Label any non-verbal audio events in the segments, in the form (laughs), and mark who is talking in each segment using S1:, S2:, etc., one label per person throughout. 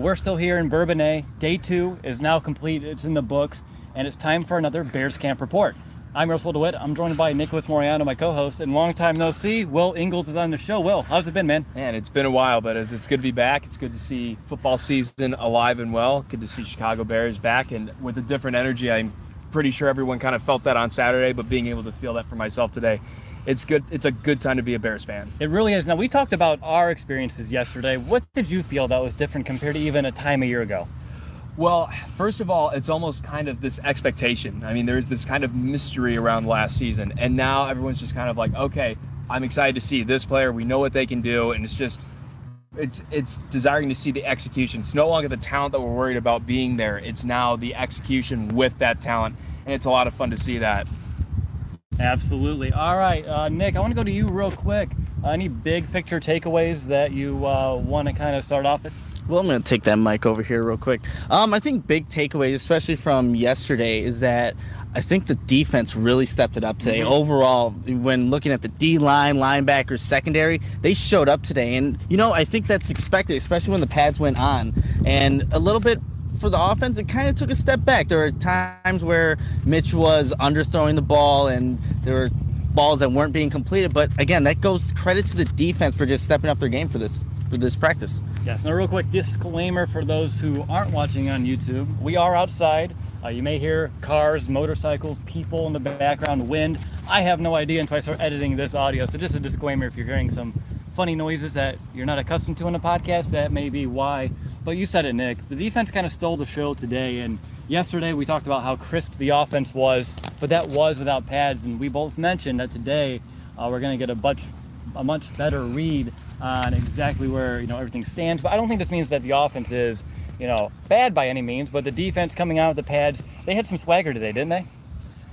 S1: We're still here in Bourbonnais. Day two is now complete. It's in the books, and it's time for another Bears Camp report. I'm Russell DeWitt. I'm joined by Nicholas Moriano, my co-host, and long time no see. Will Ingles is on the show. Will, how's it been, man?
S2: Man, it's been a while, but it's good to be back. It's good to see football season alive and well. Good to see Chicago Bears back and with a different energy. I'm pretty sure everyone kind of felt that on Saturday, but being able to feel that for myself today, it's good. It's a good time to be a Bears fan.
S1: It really is. Now we talked about our experiences yesterday. What did you feel that was different compared to even a time a year ago?
S2: Well, first of all, it's almost kind of this expectation. I mean, there's this kind of mystery around last season, and now everyone's just kind of like, okay, I'm excited to see this player. We know what they can do, and it's just it's it's desiring to see the execution. It's no longer the talent that we're worried about being there. It's now the execution with that talent, and it's a lot of fun to see that.
S1: Absolutely. All right, uh, Nick, I want to go to you real quick. Uh, any big picture takeaways that you uh, want to kind of start off with?
S3: Well, I'm going to take that mic over here real quick. Um, I think big takeaways, especially from yesterday, is that I think the defense really stepped it up today. Mm-hmm. Overall, when looking at the D line, linebackers, secondary, they showed up today. And, you know, I think that's expected, especially when the pads went on. And a little bit for the offense, it kind of took a step back. There were times where Mitch was underthrowing the ball and there were balls that weren't being completed. But again, that goes credit to the defense for just stepping up their game for this for this practice.
S1: Yes. Now, real quick disclaimer for those who aren't watching on YouTube: we are outside. Uh, you may hear cars, motorcycles, people in the background, wind. I have no idea until I start editing this audio. So, just a disclaimer: if you're hearing some funny noises that you're not accustomed to in a podcast, that may be why. But you said it, Nick. The defense kind of stole the show today. And yesterday we talked about how crisp the offense was, but that was without pads. And we both mentioned that today uh, we're going to get a much, a much better read on exactly where you know everything stands. But I don't think this means that the offense is, you know, bad by any means. But the defense coming out of the pads, they had some swagger today, didn't they?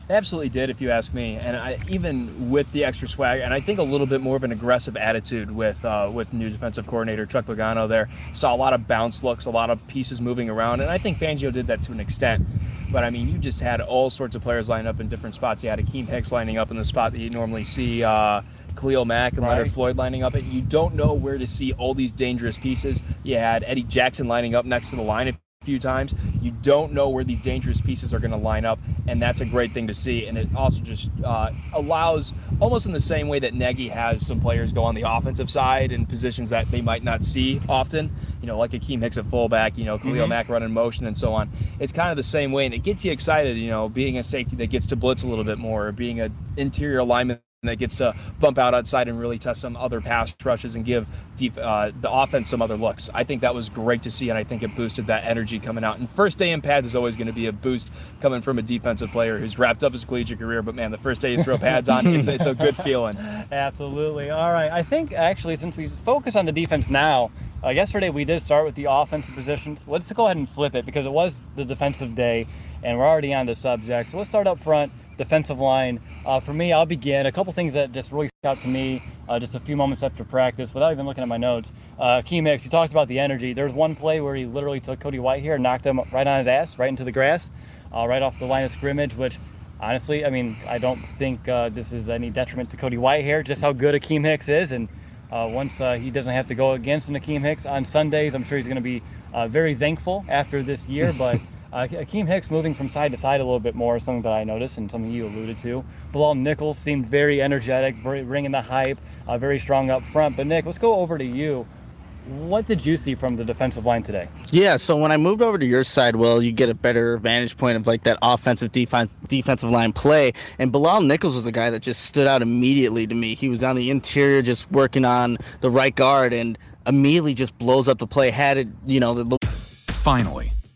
S2: They absolutely did, if you ask me. And I, even with the extra swag, and I think a little bit more of an aggressive attitude with uh, with new defensive coordinator Chuck Pagano there. Saw a lot of bounce looks, a lot of pieces moving around, and I think Fangio did that to an extent. But I mean, you just had all sorts of players lined up in different spots. You had Akiem Hicks lining up in the spot that you normally see. Uh, Khalil Mack and right. Leonard Floyd lining up, and you don't know where to see all these dangerous pieces. You had Eddie Jackson lining up next to the line a few times. You don't know where these dangerous pieces are going to line up, and that's a great thing to see. And it also just uh, allows, almost in the same way that Nagy has some players go on the offensive side in positions that they might not see often, you know, like Akiem Hicks at fullback, you know, Khalil mm-hmm. Mack running motion and so on. It's kind of the same way, and it gets you excited, you know, being a safety that gets to blitz a little bit more, or being an interior alignment that gets to bump out outside and really test some other pass rushes and give def- uh, the offense some other looks. I think that was great to see, and I think it boosted that energy coming out. And first day in pads is always going to be a boost coming from a defensive player who's wrapped up his collegiate career. But man, the first day you throw pads on, it's, it's a good (laughs) feeling.
S1: Absolutely. All right. I think actually, since we focus on the defense now, uh, yesterday we did start with the offensive positions. Let's go ahead and flip it because it was the defensive day, and we're already on the subject. So let's start up front defensive line. Uh, for me, I'll begin. A couple things that just really stuck out to me uh, just a few moments after practice without even looking at my notes. Uh, Akiem Hicks, you talked about the energy. There's one play where he literally took Cody Whitehair and knocked him right on his ass, right into the grass, uh, right off the line of scrimmage, which honestly, I mean, I don't think uh, this is any detriment to Cody Whitehair, just how good Akiem Hicks is. And uh, once uh, he doesn't have to go against an Akiem Hicks on Sundays, I'm sure he's going to be uh, very thankful after this year. But (laughs) uh, Akiem Hicks moving from side to side a little bit more, is something that I noticed and something you alluded to. Bilal Nichols seemed very energetic, bringing the hype, uh, very strong up front. But Nick, let's go over to you. What did you see from the defensive line today?
S3: Yeah, so when I moved over to your side, Will, you get a better vantage point of like that offensive defense defensive line play. And Bilal Nichols was a guy that just stood out immediately to me. He was on the interior, just working on the right guard, and immediately just blows up the play. Had it, you know, the.
S4: Finally,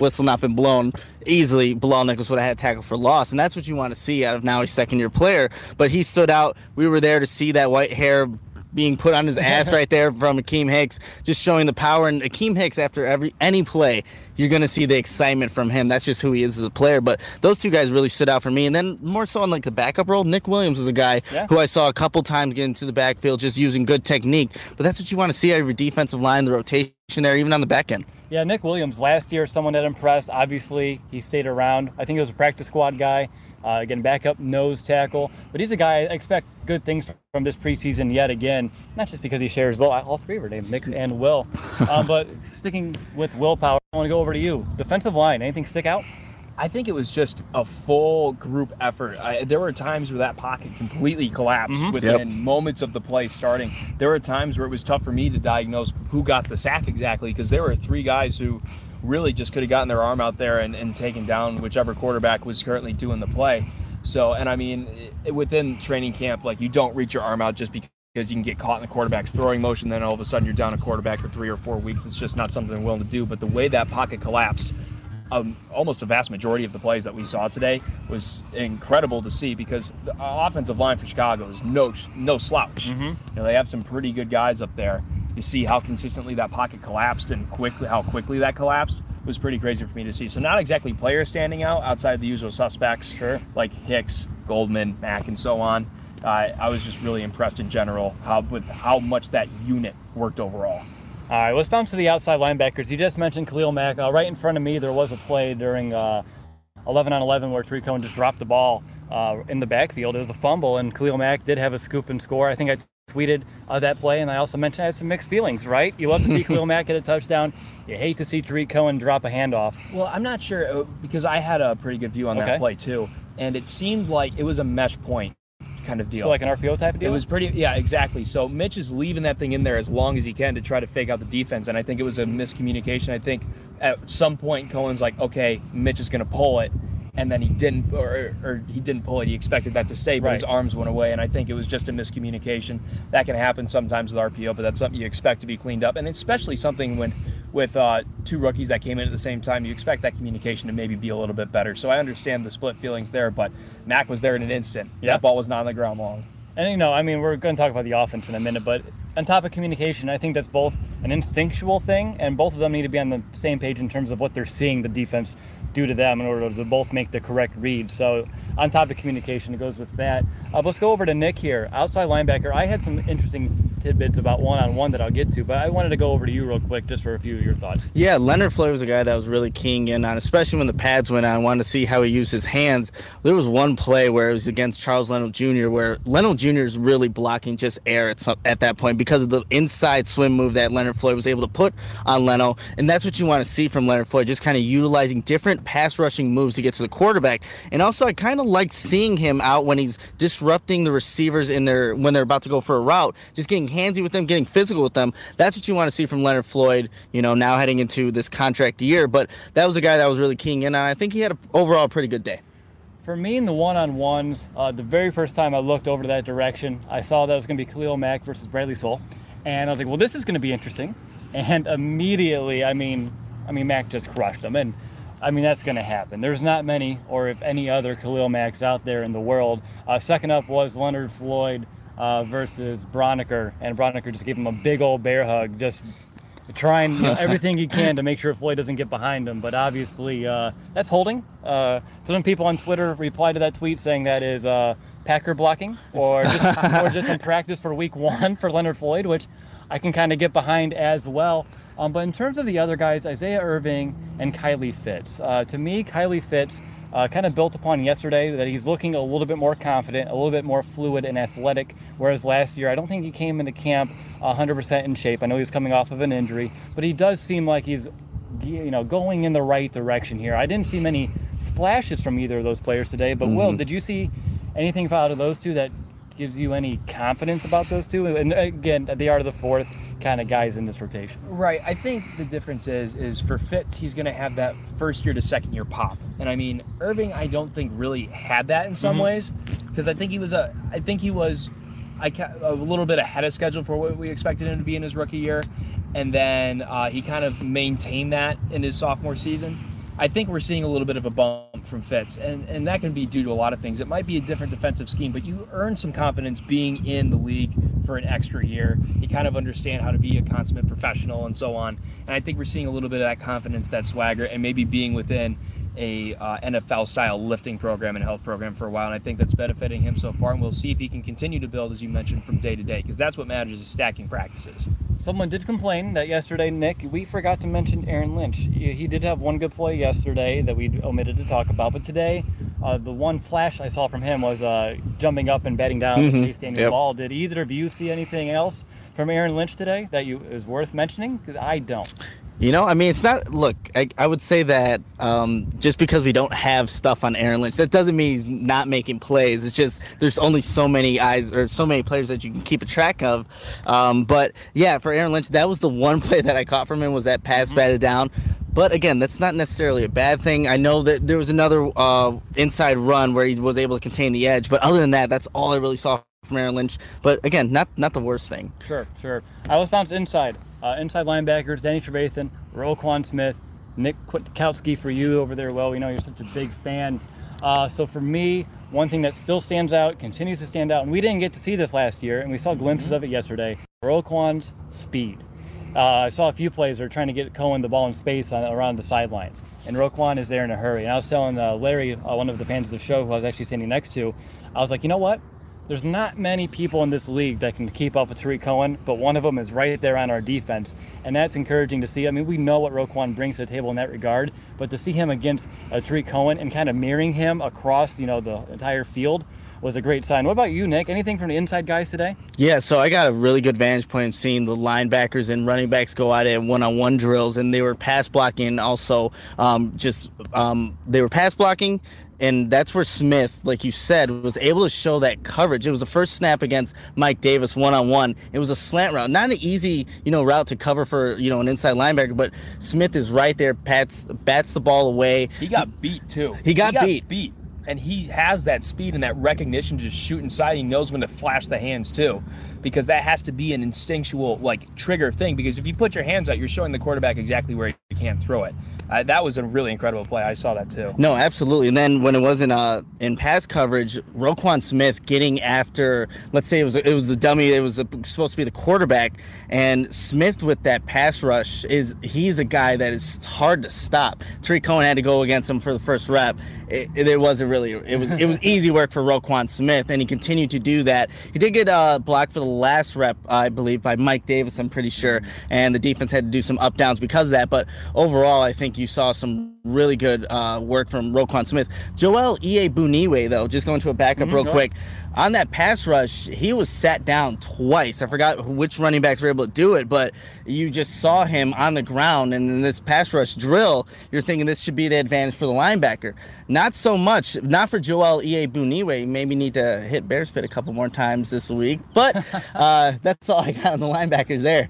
S3: whistle not been blown easily, Bilal Nichols would have had tackle for loss. And that's what you want to see out of now he's second year player. But he stood out. We were there to see that Whitehair being put on his ass (laughs) right there from Akiem Hicks, just showing the power. And Akiem Hicks, after every any play, you're going to see the excitement from him. That's just who he is as a player. But those two guys really stood out for me. And then more so in like the backup role, Nick Williams was a guy yeah. who I saw a couple times get into the backfield just using good technique. But that's what you want to see out of your defensive line, the rotation there, even on the back end.
S1: Yeah, Nick Williams last year, someone that impressed. Obviously, he stayed around. I think he was a practice squad guy. Uh, again, backup nose tackle. But he's a guy I expect good things from this preseason yet again. Not just because he shares Will, all three of were named Nick and Will. Um, (laughs) but sticking with willpower, I want to go over to you. Defensive line, anything stick out?
S2: I think it was just a full group effort. I, there were times where that pocket completely collapsed mm-hmm. within yep. moments of the play starting. There were times where it was tough for me to diagnose who got the sack exactly because there were three guys who really just could have gotten their arm out there and, and taken down whichever quarterback was currently doing the play. So, and I mean, it, within training camp, like you don't reach your arm out just because because you can get caught in the quarterback's throwing motion. Then all of a sudden you're down a quarterback for three or four weeks. It's just not something they're willing to do. But the way that pocket collapsed um, almost a vast majority of the plays that we saw today was incredible to see because the offensive line for Chicago is no no slouch. Mm-hmm. You know, they have some pretty good guys up there. To see how consistently that pocket collapsed and quickly how quickly that collapsed was pretty crazy for me to see. So not exactly players standing out outside the usual suspects, sure. like Hicks, Goldman, Mack, and so on. Uh, I was just really impressed in general how with how much that unit worked overall.
S1: All right, let's bounce to the outside linebackers. You just mentioned Khalil Mack. Uh, right in front of me, there was a play during uh, 11 on 11 where Tarik Cohen just dropped the ball uh, in the backfield. It was a fumble, and Khalil Mack did have a scoop and score. I think I tweeted uh, that play, and I also mentioned I had some mixed feelings, right? You love to see (laughs) Khalil Mack get a touchdown. You hate to see Tarik Cohen drop a handoff.
S2: Well, I'm not sure uh, because I had a pretty good view on okay. that play, too. And it seemed like it was a mesh point kind of deal.
S1: So like an RPO type of deal.
S2: It was pretty, yeah, exactly. So Mitch is leaving that thing in there as long as he can to try to fake out the defense, and I think it was a miscommunication. I think at some point Cohen's like, okay, Mitch is going to pull it, and then he didn't, or, or, he didn't pull it. He expected that to stay, but right. his arms went away, and I think it was just a miscommunication. That can happen sometimes with RPO, but that's something you expect to be cleaned up, and especially something when with uh, two rookies that came in at the same time, you expect that communication to maybe be a little bit better. So I understand the split feelings there, but Mack was there in an instant. Yeah. That ball was not on the ground long.
S1: And you know, I mean, we're going to talk about the offense in a minute, but on top of communication, I think that's both an instinctual thing, and both of them need to be on the same page in terms of what they're seeing the defense do to them in order to both make the correct read. So, on top of communication, it goes with that. Uh, let's go over to Nick here, outside linebacker. I had some interesting tidbits about one on one that I'll get to, but I wanted to go over to you real quick just for a few of your thoughts.
S3: Yeah, Leonard Floyd was a guy that was really keying in on, especially when the pads went on. I wanted to see how he used his hands. There was one play where it was against Charles Leno Jr., where Leno Jr. is really blocking just air at, some, at that point because of the inside swim move that Leonard Floyd was able to put on Leno. And that's what you want to see from Leonard Floyd, just kind of utilizing different pass rushing moves to get to the quarterback. And also, I kind of like seeing him out when he's disrupting the receivers in their when they're about to go for a route, just getting handsy with them, getting physical with them. That's what you want to see from Leonard Floyd, you know, now heading into this contract year. But that was a guy that was really keying in on. I think he had an overall pretty good day.
S1: For me, in the one-on-ones, uh, the very first time I looked over that direction, I saw that was going to be Khalil Mack versus Bradley Sowell, and I was like, "Well, this is going to be interesting." And immediately, I mean, I mean, Mack just crushed him, and I mean that's going to happen. There's not many, or if any other Khalil Macks out there in the world. Uh, second up was Leonard Floyd uh, versus Braunecker, and Braunecker just gave him a big old bear hug, just trying you know, (laughs) everything he can to make sure Floyd doesn't get behind him. But obviously, uh, that's holding. Uh, some people on Twitter replied to that tweet saying that is uh, Packer blocking, or just, (laughs) or just in practice for Week One for Leonard Floyd, which I can kind of get behind as well. Um, but in terms of the other guys, Isaiah Irving and Kylie Fitts, uh, to me, Kylie Fitts uh, kind of built upon yesterday that he's looking a little bit more confident, a little bit more fluid and athletic. Whereas last year, I don't think he came into camp 100% in shape. I know he's coming off of an injury, but he does seem like he's you know going in the right direction here. I didn't see many splashes from either of those players today, but mm-hmm. Will, did you see anything out of those two that gives you any confidence about those two? And again, at the art of the fourth, kind of guys in this rotation.
S2: Right. I think the difference is is for Fitts, he's going to have that first year to second year pop. And I mean, Irving, I don't think really had that in some mm-hmm. ways because I think he was a I think he was I a little bit ahead of schedule for what we expected him to be in his rookie year, and then uh, he kind of maintained that in his sophomore season. I think we're seeing a little bit of a bump from Fitts, and, and that can be due to a lot of things. It might be a different defensive scheme, but you earn some confidence being in the league for an extra year. You kind of understand how to be a consummate professional and so on. And I think we're seeing a little bit of that confidence, that swagger, and maybe being within a uh, NFL style lifting program and health program for a while, and I think that's benefiting him so far. And we'll see if he can continue to build, as you mentioned, from day to day, because that's what matters is stacking practices.
S1: Someone did complain that yesterday, Nick, we forgot to mention Aaron Lynch. He did have one good play yesterday that we omitted to talk about, but today, uh, the one flash I saw from him was uh, jumping up and batting down mm-hmm. Chase Daniel yep. ball. Did either of you see anything else from Aaron Lynch today that you is worth mentioning? Because I don't.
S3: You know, I mean, it's not. Look, I, I would say that um, just because we don't have stuff on Aaron Lynch, that doesn't mean he's not making plays. It's just there's only so many eyes or so many players that you can keep a track of. Um, but yeah, for Aaron Lynch, that was the one (laughs) play that I caught from him was that pass mm-hmm. batted down. But again, that's not necessarily a bad thing. I know that there was another uh, inside run where he was able to contain the edge, but other than that, that's all I really saw from Aaron Lynch. But again, not not the worst thing.
S1: Sure, sure. I was bounced inside. Uh, inside linebackers, Danny Trevathan, Roquan Smith, Nick Kwiatkowski for you over there. Well, we know you're such a big fan. Uh, so for me, one thing that still stands out, continues to stand out, and we didn't get to see this last year, and we saw glimpses of it yesterday. Roquan's speed. Uh, I saw a few plays are trying to get Cohen the ball in space on, around the sidelines, and Roquan is there in a hurry. And I was telling uh, Larry, uh, one of the fans of the show, who I was actually standing next to, I was like, you know what? there's not many people in this league that can keep up with Tarik Cohen, but one of them is right there on our defense. And that's encouraging to see. I mean, we know what Roquan brings to the table in that regard, but to see him against uh, Tarik Cohen and kind of mirroring him across, you know, the entire field was a great sign. What about you, Nick? Anything from the inside guys today?
S3: Yeah, so I got a really good vantage point of seeing the linebackers and running backs go out at one-on-one drills, and they were pass blocking. Also, um, just um, they were pass blocking and that's where Smith, like you said, was able to show that coverage. It was the first snap against Mike Davis one on one. It was a slant route, not an easy, you know, route to cover for you know an inside linebacker, but Smith is right there, pats bats the ball away.
S2: He got beat too.
S3: He got, he got beat.
S2: Beat, and he has that speed and that recognition to just shoot inside. He knows when to flash the hands too because that has to be an instinctual like trigger thing. Because if you put your hands out, you're showing the quarterback exactly where he can't throw it. Uh, that was a really incredible play. I saw that too.
S3: No, absolutely. And then when it wasn't uh, in pass coverage, Roquan Smith getting after, let's say it was it was the dummy, it was a, supposed to be the quarterback, and Smith with that pass rush is he's a guy that is hard to stop. Tarik Cohen had to go against him for the first rep. It, it, it wasn't really it was it was (laughs) easy work for Roquan Smith, and he continued to do that. He did get uh, blocked for the last rep, I believe, by Mike Davis, I'm pretty sure. And the defense had to do some up downs because of that. But overall, I think you saw some really good uh, work from Roquan Smith. Joel Iyiegbuniwe, though, just going to a backup
S1: Mhm,
S3: real quick. On that pass rush, he was sat down twice. I forgot which running backs were able to do it, but you just saw him on the ground. And in this pass rush drill, you're thinking this should be the advantage for the linebacker. Not so much, not for Joel Iyiegbuniwe. Maybe need to hit Bears fit a couple more times this week. But (laughs) uh, that's all I got on the linebackers there.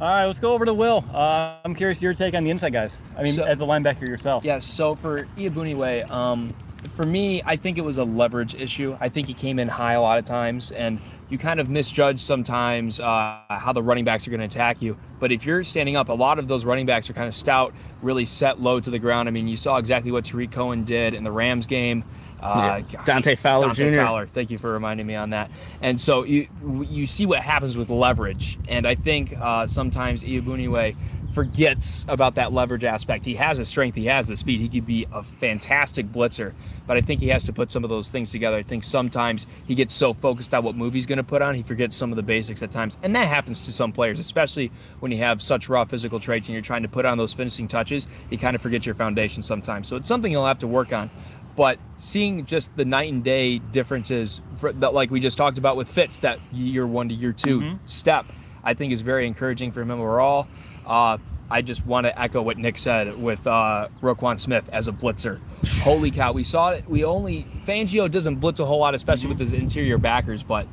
S1: All right, let's go over to Will. Uh, I'm curious your take on the inside guys. I mean,
S2: So-
S1: as a linebacker yourself.
S2: Yeah, so for Iyiegbuniwe, um, for me, I think it was a leverage issue. I think he came in high a lot of times, and you kind of misjudge sometimes uh, how the running backs are going to attack you. But if you're standing up, a lot of those running backs are kind of stout, really set low to the ground. I mean, you saw exactly what Tarik Cohen did in the Rams game. Uh,
S3: Yeah. Dante Fowler
S2: Dante
S3: Jr..
S2: Fowler. Thank you for reminding me on that. And so you you see what happens with leverage, and I think uh, sometimes Iyiegbuniwe forgets about that leverage aspect. He has the strength, he has the speed, he could be a fantastic blitzer, but I think he has to put some of those things together. I think sometimes he gets so focused on what movie he's going to put on, he forgets some of the basics at times, and that happens to some players, especially when you have such raw physical traits and you're trying to put on those finishing touches. You kind of forget your foundation sometimes, so it's something you'll have to work on but seeing just the night and day differences for, that like we just talked about with Fitts that year one to year 2 mm-hmm. step I think is very encouraging for him overall uh, I just want to echo what Nick said with uh, Roquan Smith as a blitzer holy cow we saw it we only Fangio doesn't blitz a whole lot especially with his interior backers but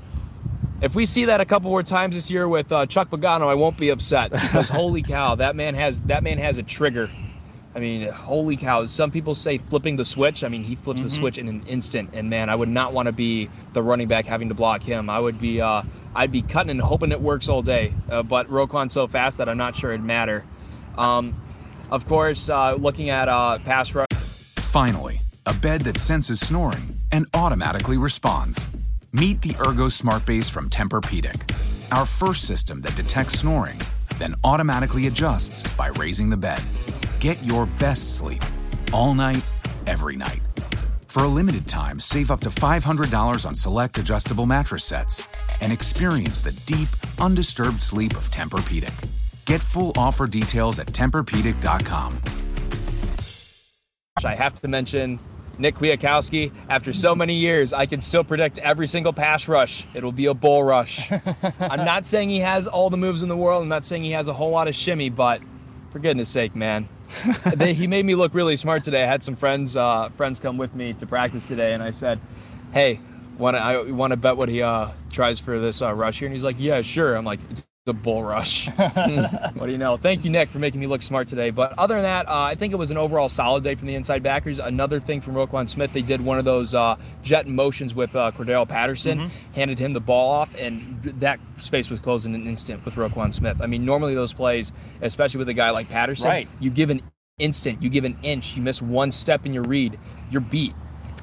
S2: if we see that a couple more times this year with uh, Chuck Pagano I won't be upset because (laughs) holy cow that man has that man has a trigger I mean, holy cow. Some people say flipping the switch. I mean, he flips the switch in an instant. And man, I would not want to be the running back having to block him. I would be, uh, I'd be cutting and hoping it works all day. Uh, but Roquan's so fast that I'm not sure it'd matter. Um, of course, uh, looking at uh, pass rush.
S4: Finally, a bed that senses snoring and automatically responds. Meet the Ergo Smart Base from Tempur-Pedic, our first system that detects snoring, then automatically adjusts by raising the bed. Get your best sleep all night, every night. For a limited time, save up to $500 on select adjustable mattress sets and experience the deep, undisturbed sleep of Tempur-Pedic. Get full offer details at TempurPedic.com.
S2: I have to mention Nick Kwiatkowski. After so many years, I can still predict every single pass rush. It'll be a bull rush. (laughs) I'm not saying he has all the moves in the world. I'm not saying he has a whole lot of shimmy, but for goodness sake, man. (laughs) they, he made me look really smart today. I had some friends uh, friends come with me to practice today, and I said, "Hey, want I want to bet what he uh, tries for this uh, rush here?" And he's like, "Yeah, sure." I'm like, "It's the bull rush." (laughs) what do you know? Thank you, Nick, for making me look smart today. But other than that, uh, I think it was an overall solid day from the inside backers. Another thing from Roquan Smith, they did one of those uh, jet motions with uh, Cordarrelle Patterson, handed him the ball off, and that space was closed in an instant with Roquan Smith. I mean, normally those plays, especially with a guy like Patterson,
S1: Right.
S2: you give an instant, you give an inch, you miss one step in your read, you're beat.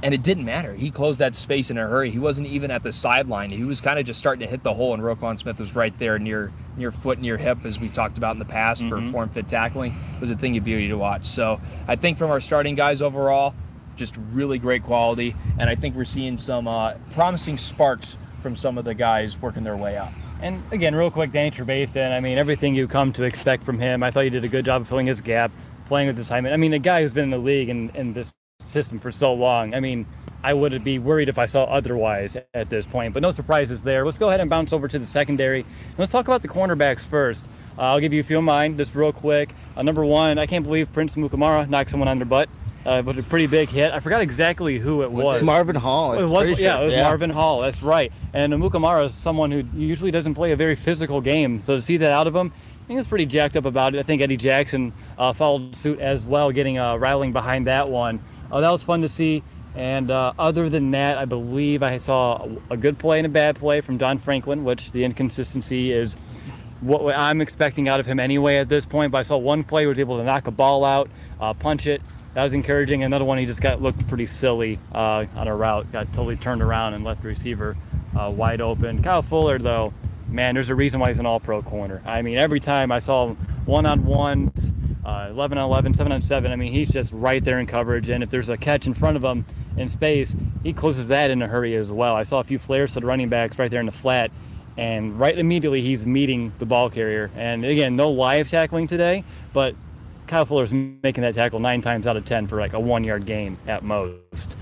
S2: And it didn't matter. He closed that space in a hurry. He wasn't even at the sideline. He was kind of just starting to hit the hole, and Roquan Smith was right there near near foot, near hip, as we talked about in the past for form fit tackling. It was a thing of beauty to watch. So I think from our starting guys overall, just really great quality, and I think we're seeing some uh, promising sparks from some of the guys working their way up.
S1: And again, real quick, Danny Trevathan. I mean, everything you come to expect from him. I thought he did a good job of filling his gap, playing with assignment. I mean, a guy who's been in the league and in this system for so long. I mean, I wouldn't be worried if I saw otherwise at this point. But no surprises there. Let's go ahead and bounce over to the secondary. Let's talk about the cornerbacks first. Uh, I'll give you a few of mine, just real quick. Uh, number one, I can't believe Prince Amukamara knocked someone on their butt. Uh, but a pretty big hit. I forgot exactly who it was.
S3: Marvin Hall.
S1: It was, yeah, it was Marvin Hall. That's right. And Amukamara is someone who usually doesn't play a very physical game. So to see that out of him, I think it's pretty jacked up about it. I think Eddie Jackson uh, followed suit as well, getting uh, rattling behind that one. Uh, that was fun to see. And uh, other than that, I believe I saw a good play and a bad play from John Franklin, which the inconsistency is what I'm expecting out of him anyway at this point. But I saw one play was able to knock a ball out, uh, punch it. That was encouraging. Another one, he just got looked pretty silly uh, on a route, got totally turned around and left the receiver uh, wide open. Kyle Fuller, though, man, there's a reason why he's an all-pro corner. I mean, every time I saw him one-on-ones, uh, 11 on 11, 7 on 7. I mean, he's just right there in coverage. And if there's a catch in front of him in space, he closes that in a hurry as well. I saw a few flares to the running backs right there in the flat. and right immediately he's meeting the ball carrier. And again, no live tackling today, but Kyle Fuller's making that tackle nine times out of ten for like a one yard gain at most.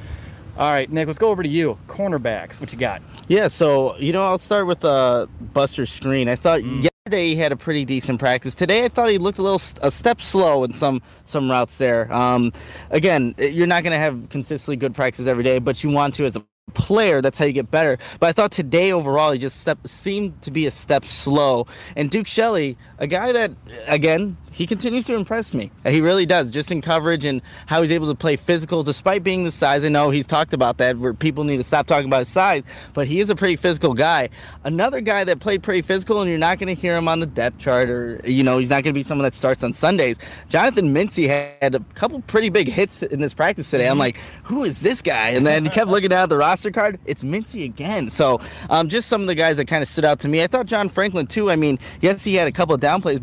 S1: All right, Nick, let's go over to you. Cornerbacks, what you got?
S3: Yeah, so you know, I'll start with uh, Buster Skrine. I thought mm. Yesterday he had a pretty decent practice. Today, I thought he looked a little a step slow in some some routes there. Um, again, you're not going to have consistently good practices every day, but you want to as a player. That's how you get better. But I thought today overall he just step, seemed to be a step slow. And Duke Shelley, a guy that again he continues to impress me. He really does, just in coverage and how he's able to play physical despite being the size. I know he's talked about that where people need to stop talking about his size, but he is a pretty physical guy. Another guy that played pretty physical, and you're not going to hear him on the depth chart, or you know, he's not going to be someone that starts on Sundays. Jonathan Mincy had a couple pretty big hits in this practice today. I'm mm-hmm. like, who is this guy? And then he kept (laughs) looking down at the roster card. It's Mincy again. So um, just some of the guys that kind of stood out to me. I thought John Franklin too. I mean, yes, he had a couple of down plays,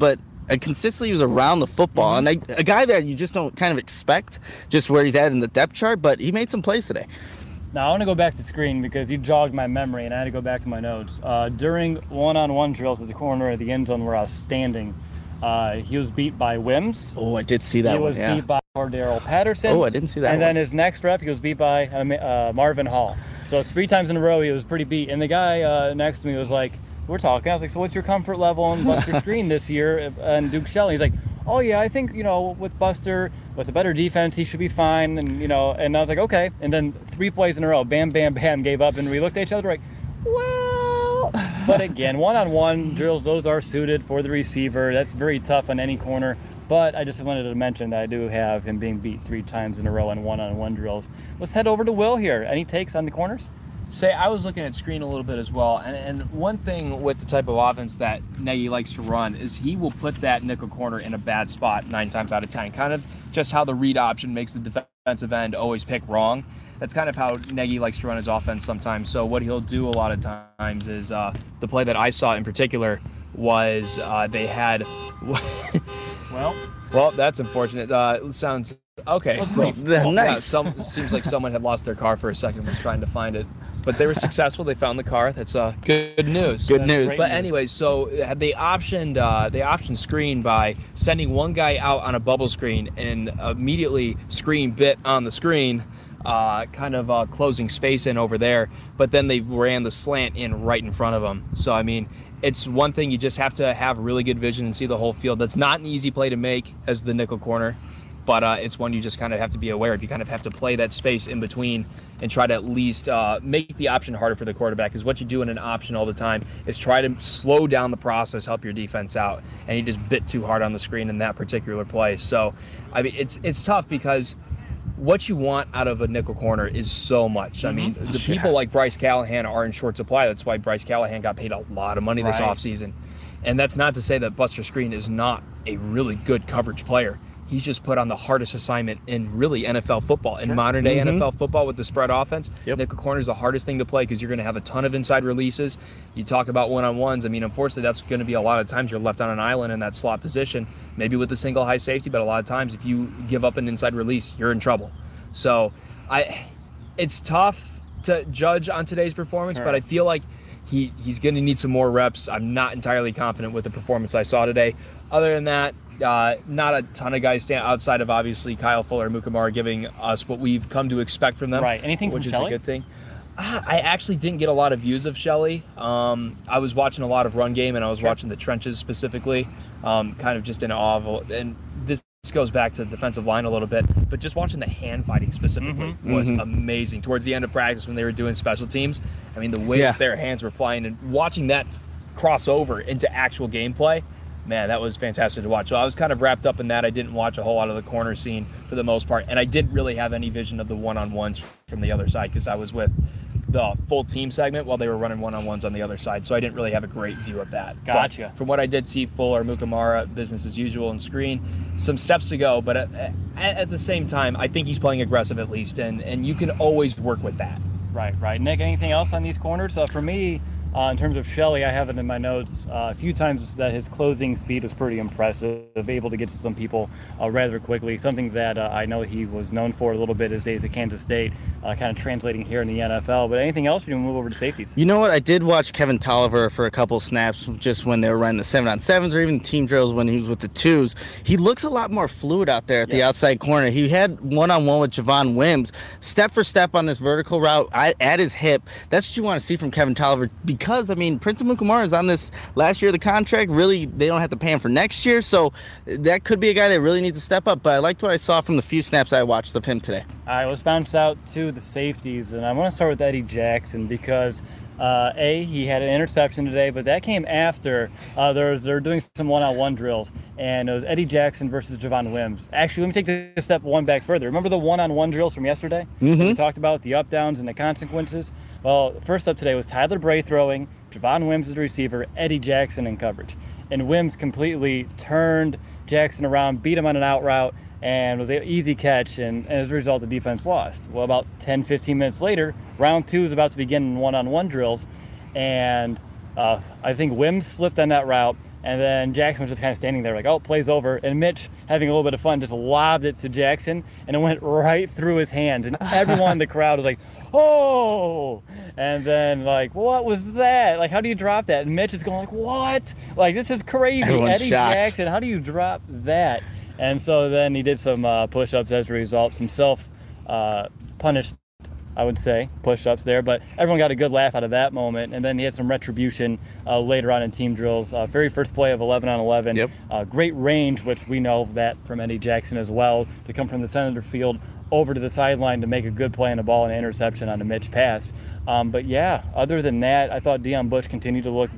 S3: but consistently was around the football, mm-hmm. and a, a guy that you just don't kind of expect just where he's at in the depth chart, but he made some plays today.
S1: Now I want to go back to Skrine because you jogged my memory, and I had to go back to my notes. Uh, during one-on-one drills at the corner of the end zone where I was standing, uh, he was beat by Wims.
S3: Oh, I did see that.
S1: He
S3: one,
S1: was
S3: yeah.
S1: beat by Cordarrelle Patterson.
S3: Oh, I didn't see that.
S1: And
S3: one.
S1: then his next rep, he was beat by uh, Marvin Hall. So three times in a row, he was pretty beat. And the guy uh, next to me was like, we're talking. I was like, so what's your comfort level on Buster (laughs) Skrine this year and Duke Shelley? He's like, oh yeah, I think you know with Buster with a better defense he should be fine. And you know, and I was like, okay. And then three plays in a row, bam, bam, bam, gave up, and we looked at each other like, well. but again, one-on-one drills, those are suited for the receiver. That's very tough on any corner. But I just wanted to mention that I do have him being beat three times in a row in one-on-one drills. Let's head over to Will here. Any takes on the corners?
S2: Say I was looking at Skrine a little bit as well, and, and one thing with the type of offense that Nagy likes to run is he will put that nickel corner in a bad spot nine times out of ten. Kind of just how the read option makes the defensive end always pick wrong. That's kind of how Nagy likes to run his offense sometimes. So what he'll do a lot of times is uh, the play that I saw in particular was uh, they had. (laughs)
S1: well,
S2: well, that's unfortunate. Uh, sounds okay. Well,
S3: well, (laughs) nice. Yeah,
S2: some, seems like someone had lost their car for a second, was trying to find it but they were (laughs) successful. They found the car. That's uh, good news.
S3: Good news.
S2: But anyways, so they optioned uh, they optioned Skrine by sending one guy out on a bubble screen and immediately Skrine bit on the screen. Uh, kind of uh, closing space in over there, but then they ran the slant in right in front of them. So I mean, it's one thing you just have to have really good vision and see the whole field. That's not an easy play to make as the nickel corner but uh, it's one you just kind of have to be aware of. You kind of have to play that space in between and try to at least uh, make the option harder for the quarterback. Because what you do in an option all the time is try to slow down the process, help your defense out, and he just bit too hard on the screen in that particular play. So, I mean, it's it's tough because what you want out of a nickel corner is so much. I mean, mm-hmm. the (laughs) people like Bryce Callahan are in short supply. That's why Bryce Callahan got paid a lot of money this right. offseason. And that's not to say that Buster Skrine is not a really good coverage player he's just put on the hardest assignment in really NFL football, in modern day mm-hmm. NFL football with the spread offense. Yep. Nickel corner is the hardest thing to play because you're going to have a ton of inside releases. You talk about one on ones. I mean, unfortunately, that's going to be a lot of times you're left on an island in that slot position, maybe with a single high safety, but a lot of times if you give up an inside release, you're in trouble. So, I, it's tough to judge on today's performance, sure. but I feel like he he's going to need some more reps. I'm not entirely confident with the performance I saw today. Other than that, uh, not a ton of guys stand outside of obviously Kyle Fuller, and Amukamara giving us what we've come to expect from them.
S1: Right. Anything
S2: which
S1: is
S2: Shelley? a good thing. Uh, I actually didn't get a lot of views of Shelley. Um, I was watching a lot of run game and I was sure. watching the trenches specifically, um, kind of just in awe of, and this goes back to the defensive line a little bit, but just watching the hand fighting specifically mm-hmm. was mm-hmm. amazing. Towards the end of practice when they were doing special teams, I mean, the way yeah. their hands were flying and watching that cross over into actual gameplay man, that was fantastic to watch. So I was kind of wrapped up in that. I didn't watch a whole lot of the corner scene for the most part, and I didn't really have any vision of the one-on-ones from the other side because I was with the full team segment while they were running one-on-ones on the other side. So I didn't really have a great view of that.
S1: Gotcha.
S2: But from what I did see, Fuller, Amukamara, business as usual, and Skrine, some steps to go. But at, at the same time, I think he's playing aggressive at least, and and you can always work with that.
S1: Right, right. Nick, anything else on these corners? Uh, for me, Uh, in terms of Shelley, I have it in my notes uh, a few times that his closing speed was pretty impressive, able to get to some people uh, rather quickly. Something that uh, I know he was known for a little bit his days at Kansas State, uh, kind of translating here in the NFL. But anything else? We can move over to safeties.
S3: You know what? I did watch Kevin Toliver for a couple snaps just when they were running the seven on sevens or even team drills when he was with the twos. He looks a lot more fluid out there at yes. the outside corner. He had one on one with Javon Wims, step for step on this vertical route at his hip. That's what you want to see from Kevin Toliver because I mean Prince Amukamara is on this last year of the contract. Really, they don't have to pay him for next year, so that could be a guy that really needs to step up. But I liked what I saw from the few snaps I watched of him today.
S1: All right, let's bounce out to the safeties, and I want to start with Eddie Jackson because uh, a, he had an interception today, but that came after uh, there was, they're doing some one-on-one drills, and it was Eddie Jackson versus Javon Wims. Actually, let me take this step one back further. Remember the one-on-one drills from yesterday?
S3: Mm-hmm.
S1: We talked about the up downs and the consequences. Well, first up today was Tyler Bray throwing, Javon Wims is the receiver, Eddie Jackson in coverage, and Wims completely turned Jackson around, beat him on an out route, and it was an easy catch. And, and, as a result, the defense lost. Well, about 10, 15 minutes later, round two is about to begin in one-on-one drills, and uh, I think Wims slipped on that route. And then Jackson was just kind of standing there, like, oh, play's over. And Mitch, having a little bit of fun, just lobbed it to Jackson, and it went (laughs) right through his hands. And (laughs) everyone in the crowd was like, oh. And then, like, what was that? Like, how do you drop that? And Mitch is going, like, what? Like, this is crazy.
S3: Everyone's
S1: Eddie
S3: shocked.
S1: Jackson, how do you drop that? And so then he did some uh, push ups as a result, some self uh, punished, I would say, push ups there. But everyone got a good laugh out of that moment. And then he had some retribution uh, later on in team drills. Uh, very first play of 11 on 11.
S3: Yep.
S1: Uh, great range, which we know that from Eddie Jackson as well, to come from the center field over to the sideline to make a good play on the ball and interception on a Mitch pass. Um, but yeah, other than that, I thought Deon Bush continued to look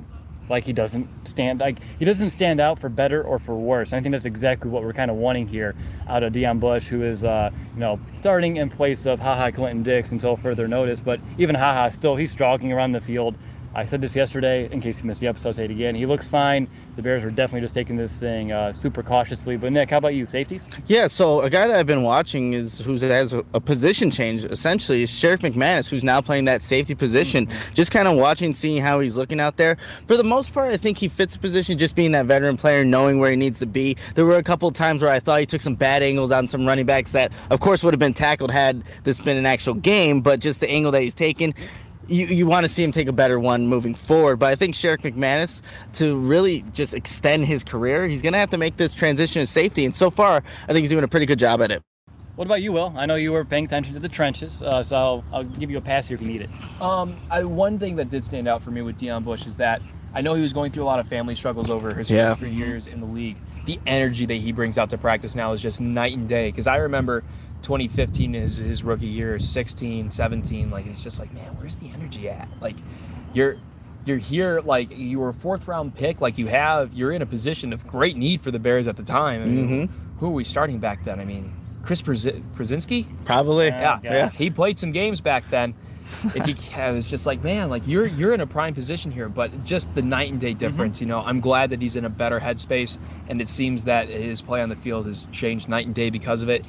S1: like he doesn't stand like he doesn't stand out for better or for worse. I think that's exactly what we're kind of wanting here out of Deon Bush, who is uh, you know starting in place of Ha Ha Clinton-Dix until further notice. But even Ha Ha still he's jogging around the field I said this yesterday, in case you missed the episode, I'll say it again. He looks fine. The Bears are definitely just taking this thing uh, super cautiously. But Nick, how about you? Safeties?
S3: Yeah, so a guy that I've been watching is who has a, a position change essentially is Sherrick McManus, who's now playing that safety position. Mm-hmm. Just kind of watching, seeing how he's looking out there. For the most part, I think he fits the position, just being that veteran player, knowing where he needs to be. There were a couple times where I thought he took some bad angles on some running backs that, of course, would have been tackled had this been an actual game, but just the angle that he's taken you, you want to see him take a better one moving forward. But I think Sherrick McManus, to really just extend his career, he's going to have to make this transition to safety. And so far, I think he's doing a pretty good job at it.
S1: What about you, Will? I know you were paying attention to the trenches, uh, so I'll, I'll, give you a pass here if you need it.
S2: Um, I, one thing that did stand out for me with Deon Bush is that I know he was going through a lot of family struggles over his yeah. first three years in the league. The energy that he brings out to practice now is just night and day. Because I remember 2015 is his rookie year 16 17 like it's just like man where's the energy at? Like you're you're here like you were a fourth round pick like you have you're in a position of great need for the bears at the time. I mean,
S3: mm-hmm.
S2: who are we starting back then? I mean chris Prosinski
S3: probably.
S2: Yeah, yeah, yeah. He played some games back then. If he was just like man like you're you're in a prime position here but just the night and day mm-hmm. difference mm-hmm. you know? I'm glad that he's in a better headspace and it seems that his play on the field has changed night and day because of it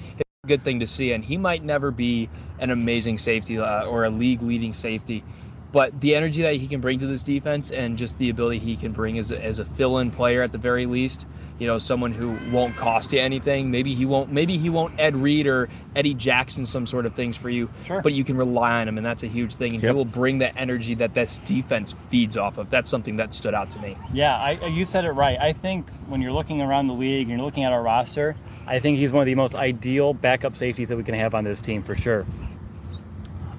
S2: good thing to see. And he might never be an amazing safety uh, or a league leading safety, but the energy that he can bring to this defense and just the ability he can bring as a, as a fill in player at the very least. You know, someone who won't cost you anything. Maybe he won't. Maybe he won't Ed Reed or Eddie Jackson some sort of things for you.
S1: Sure.
S2: But you can rely on him, and that's a huge thing. And yep. he will bring that energy that this defense feeds off of. That's something that stood out to me.
S1: Yeah, I, you said it right. I think when you're looking around the league and you're looking at our roster, I think he's one of the most ideal backup safeties that we can have on this team for sure.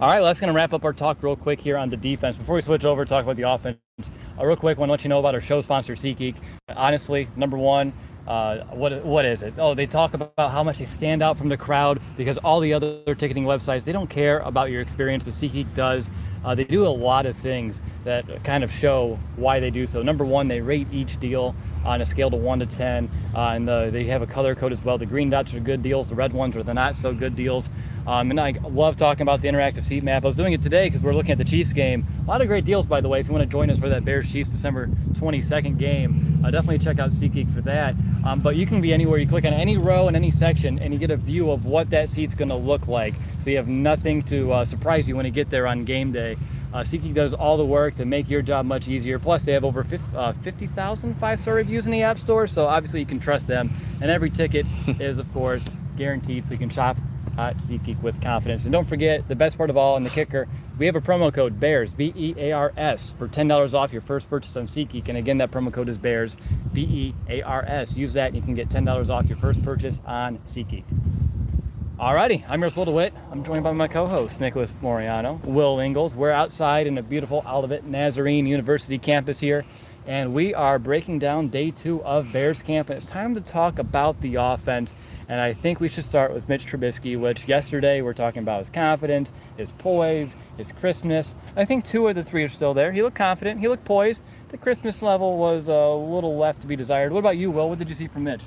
S1: All right, let's gonna wrap up our talk real quick here on the defense. Before we switch over, talk about the offense. Uh, real quick, want to let you know about our show sponsor, SeatGeek. Honestly, number one, uh, what what is it? Oh, they talk about how much they stand out from the crowd because all the other ticketing websites they don't care about your experience, but SeatGeek does. Uh, they do a lot of things that kind of show why they do so. Number one, they rate each deal on a scale to one to ten, uh, and the, they have a color code as well. The green dots are good deals, the red ones are the not so good deals. Um, and I love talking about the interactive seat map. I was doing it today because we're looking at the Chiefs game. A lot of great deals, by the way. If you want to join us for that Bears Chiefs December 22nd game, uh, definitely check out SeatGeek for that. Um, but you can be anywhere. You click on any row in any section, and you get a view of what that seat's going to look like. So you have nothing to uh, surprise you when you get there on game day. Uh, SeatGeek does all the work to make your job much easier. Plus, they have over 50,000 uh, five-star reviews in the App Store, so obviously you can trust them. And every ticket (laughs) is, of course, guaranteed, so you can shop at SeatGeek with confidence. And don't forget, the best part of all and the kicker, we have a promo code BEARS, B E A R S, for $10 off your first purchase on SeatGeek. And again, that promo code is BEARS, B E A R S. Use that and you can get $10 off your first purchase on SeatGeek. Alrighty, I'm Russell DeWitt. I'm joined by my co-host Nicholas Moriano, Will Ingalls. We're outside in a beautiful Olivet Nazarene University campus here, and we are breaking down day two of Bears camp. And it's time to talk about the offense. And I think we should start with Mitch Trubisky, which yesterday we're talking about his confidence, his poise, his crispness. I think two of the three are still there. He looked confident. He looked poised. The crispness level was a little left to be desired. What about you, Will? What did you see from Mitch?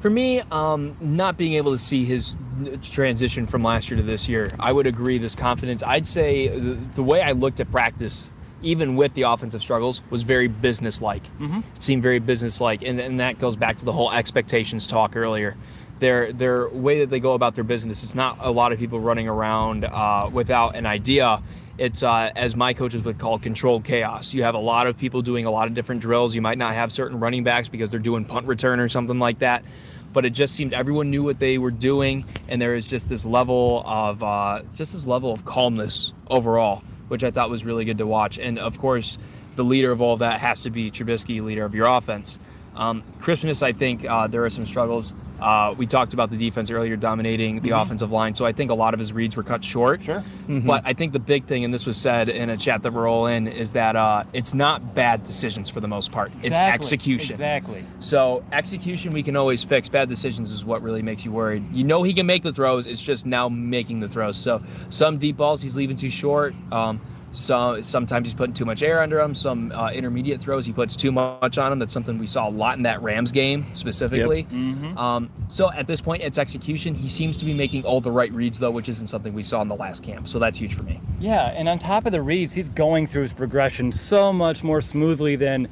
S2: For me, um, not being able to see his transition from last year to this year, I would agree. This confidence, I'd say, the, the way I looked at practice, even with the offensive struggles, was very business-like. Mm-hmm. It seemed very business-like, and, and that goes back to the whole expectations talk earlier. Their their way that they go about their business is not a lot of people running around uh, without an idea it's uh, as my coaches would call controlled chaos. You have a lot of people doing a lot of different drills. You might not have certain running backs because they're doing punt return or something like that but it just seemed everyone knew what they were doing, and there was just this level of uh, just this level of calmness overall, which I thought was really good to watch. And of course, the leader of all that has to be Trubisky, leader of your offense. Um, Christmas, I think uh, there are some struggles. Uh, we talked about the defense earlier dominating the mm-hmm. offensive line, so I think a lot of his reads were cut short.
S1: Sure.
S2: Mm-hmm. But I think the big thing, and this was said in a chat that we're all in, is that uh, it's not bad decisions for the most part.
S1: Exactly.
S2: It's execution.
S1: Exactly.
S2: So execution we can always fix. Bad decisions is what really makes you worried. You know he can make the throws. It's just now making the throws. So some deep balls he's leaving too short. Um, some sometimes he's putting too much air under him. Some uh, intermediate throws he puts too much on him. That's something we saw a lot in that Rams game specifically. Yep. Mm-hmm. Um, so at this point, it's execution. He seems to be making all the right reads though, which isn't something we saw in the last camp. So that's huge for me.
S1: Yeah, and on top of the reads, he's going through his progression so much more smoothly than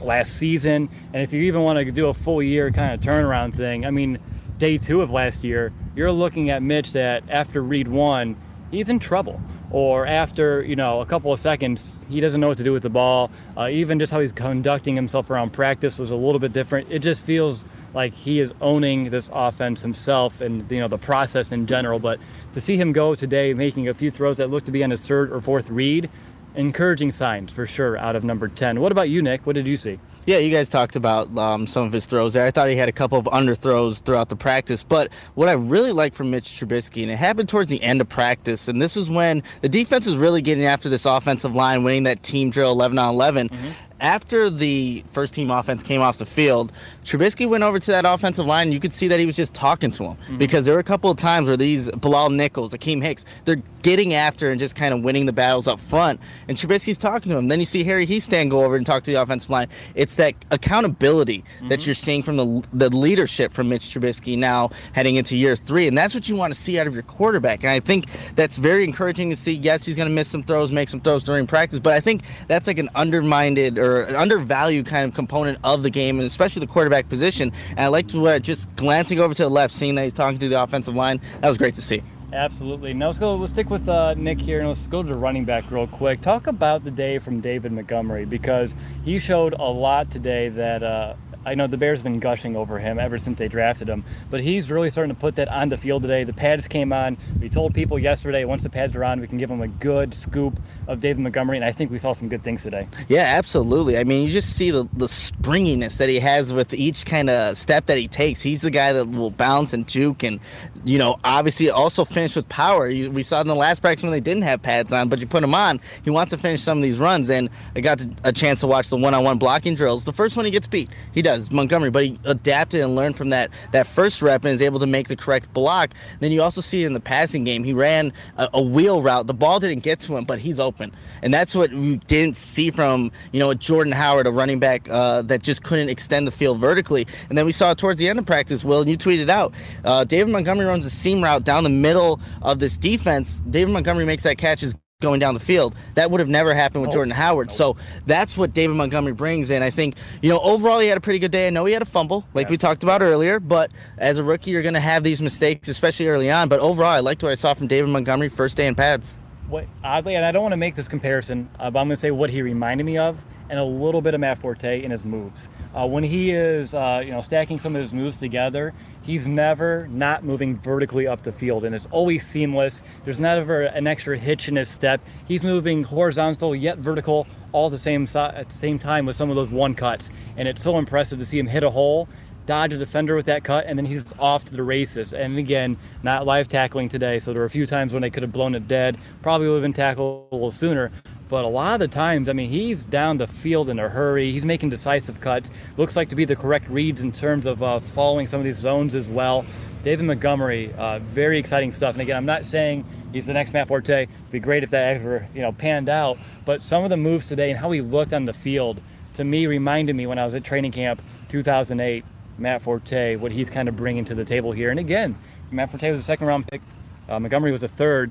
S1: last season. And if you even want to do a full year kind of turnaround thing, I mean, day two of last year, you're looking at Mitch that after read one, he's in trouble or after you know a couple of seconds he doesn't know what to do with the ball. Uh, even just how he's conducting himself around practice was a little bit different. It just feels like he is owning this offense himself and you know the process in general. But to see him go today making a few throws that look to be on his third or fourth read encouraging signs for sure out of number 10 what about you nick? What did you see
S3: yeah, you guys talked about um, some of his throws there. I thought he had a couple of underthrows throughout the practice. But what I really like from Mitch Trubisky, and it happened towards the end of practice, and this was when the defense was really getting after this offensive line, winning that team drill 11 on 11. Mm-hmm after the first team offense came off the field, Trubisky went over to that offensive line. And you could see that he was just talking to him mm-hmm. because there were a couple of times where these Bilal Nichols, Akiem Hicks, they're getting after and just kind of winning the battles up front. And Trubisky's talking to him. Then you see Harry Hiestand go over and talk to the offensive line. It's that accountability mm-hmm. that you're seeing from the, the leadership from Mitch Trubisky now heading into year three. And that's what you want to see out of your quarterback. And I think that's very encouraging to see. Yes, he's going to miss some throws, make some throws during practice, but I think that's like an undermined or or an undervalued kind of component of the game, and especially the quarterback position. And I liked what just glancing over to the left, seeing that he's talking to the offensive line. That was great to see.
S1: Absolutely. Now let's go. We'll stick with uh, Nick here, and let's go to the running back real quick. Talk about the day from David Montgomery because he showed a lot today that uh, I know the Bears have been gushing over him ever since they drafted him, but he's really starting to put that on the field today. The pads came on. We told people yesterday once the pads are on, we can give them a good scoop of David Montgomery, and I think we saw some good things today.
S3: Yeah, absolutely. I mean, you just see the, the springiness that he has with each kind of step that he takes. He's the guy that will bounce and juke and, you know, obviously also finish with power. We saw in the last practice when they didn't have pads on, but you put him on, he wants to finish some of these runs, and I got a chance to watch the one-on-one blocking drills. The first one he gets beat. He does does Montgomery, but he adapted and learned from that that first rep and is able to make the correct block. Then you also see it in the passing game, he ran a, a wheel route. The ball didn't get to him, but he's open, and that's what we didn't see from you know Jordan Howard, a running back uh, that just couldn't extend the field vertically. And then we saw towards the end of practice, Will, and you tweeted out, uh, David Montgomery runs a seam route down the middle of this defense. David Montgomery makes that catch. Is going down the field. That would have never happened with oh, Jordan Howard. No. So that's what David Montgomery brings. And I think, you know, overall he had a pretty good day. I know he had a fumble, like yes. we talked about earlier, but as a rookie, you're going to have these mistakes, especially early on. But overall, I liked what I saw from David Montgomery first day in pads.
S1: what oddly, and I don't want to make this comparison, uh, but I'm going to say what he reminded me of, and a little bit of Matt Forte in his moves. Uh, when he is, uh, you know, stacking some of his moves together, he's never not moving vertically up the field, and it's always seamless. There's never an extra hitch in his step. He's moving horizontal yet vertical all at the same at the same time with some of those one cuts, and it's so impressive to see him hit a hole dodge a defender with that cut, and then he's off to the races. And again, not live tackling today, so there were a few times when they could have blown it dead. Probably would have been tackled a little sooner. But a lot of the times, I mean, he's down the field in a hurry. He's making decisive cuts. Looks like to be the correct reads in terms of uh, following some of these zones as well. David Montgomery, uh, very exciting stuff. And again, I'm not saying he's the next Matt Forte. It'd be great if that ever, you know, panned out. But some of the moves today and how he looked on the field, to me, reminded me when I was at training camp 2008 Matt Forte, what he's kind of bringing to the table here. And again, Matt Forte was a second round pick. Uh, Montgomery was a third,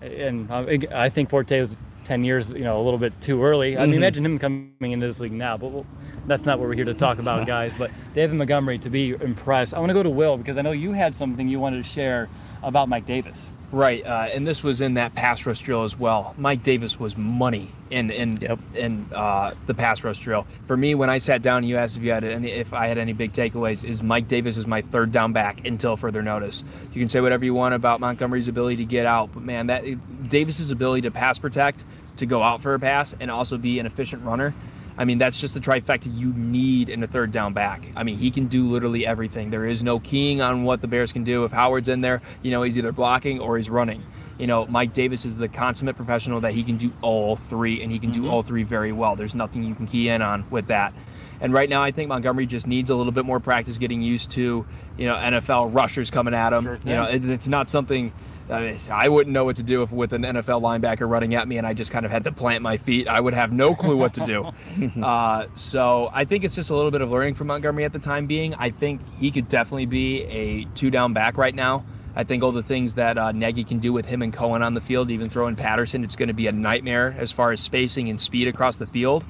S1: and uh, I think Forte was 10 years, you know, a little bit too early. I mean, mm-hmm. imagine him coming into this league now, but we'll, that's not what we're here to talk about, (laughs) guys. But David Montgomery, to be impressed, I want to go to Will because I know you had something you wanted to share about Mike Davis.
S2: Right, uh, and this was in that pass rush drill as well. Mike Davis was money in in yep. in uh, the pass rush drill. For me, when I sat down, you asked if you had any, if I had any big takeaways. Is Mike Davis is my third down back until further notice. You can say whatever you want about Montgomery's ability to get out, but man, that Davis's ability to pass protect, to go out for a pass, and also be an efficient runner I mean, that's just the trifecta you need in a third down back. I mean, he can do literally everything. There is no keying on what the Bears can do. If Howard's in there, you know, he's either blocking or he's running. You know, Mike Davis is the consummate professional that he can do all three, and he can mm-hmm. do all three very well. There's nothing you can key in on with that. And right now, I think Montgomery just needs a little bit more practice getting used to, you know, NFL rushers coming at him. Sure you know, it, it's not something I, mean, I wouldn't know what to do if with an NFL linebacker running at me and I just kind of had to plant my feet. I would have no clue what to do. (laughs) uh, so I think it's just a little bit of learning from Montgomery at the time being. I think he could definitely be a two down back right now. I think all the things that uh, Nagy can do with him and Cohen on the field, even throwing Patterson, it's going to be a nightmare as far as spacing and speed across the field.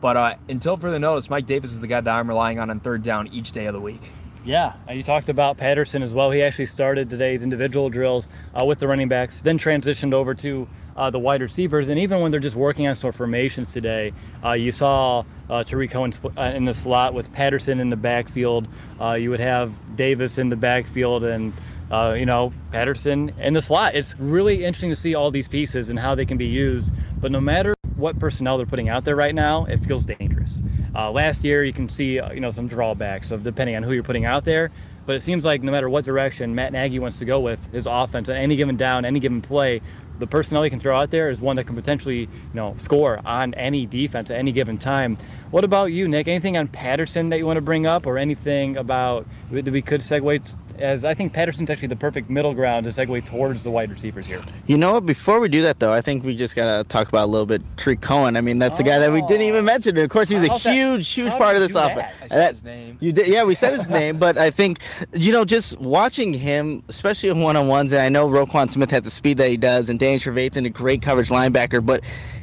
S2: But uh, until further notice, Mike Davis is the guy that I'm relying on on third down each day of the week.
S1: Yeah, you talked about Patterson as well. He actually started today's individual drills uh, with the running backs, then transitioned over to uh, the wide receivers. And even when they're just working on some formations today, uh, you saw uh, Tarik Cohen uh, in the slot with Patterson in the backfield. Uh, you would have Davis in the backfield and uh, you know, Patterson in the slot. It's really interesting to see all these pieces and how they can be used. But no matter what personnel they're putting out there right now, it feels dangerous. Uh, last year, you can see uh, you know some drawbacks of depending on who you're putting out there. But it seems like no matter what direction Matt Nagy wants to go with his offense at any given down, any given play, the personnel he can throw out there is one that can potentially, you know, score on any defense at any given time. What about you, Nick? Anything on Patterson that you want to bring up, or anything about that we could segue as I think Patterson's actually the perfect middle ground to segue towards the wide receivers here.
S3: You know what? Before we do that, though, I think we just gotta talk about a little bit Tarik Cohen. I mean, that's oh. the guy that we didn't even oh. mention. And of course, he's a huge, huge part of this offense.
S2: I said his name.
S3: You did, yeah, we said his name, but I think you know, just watching him, especially in one on ones, and I know Roquan Smith has the speed that he does, and Dan Trevathan, a great coverage linebacker, but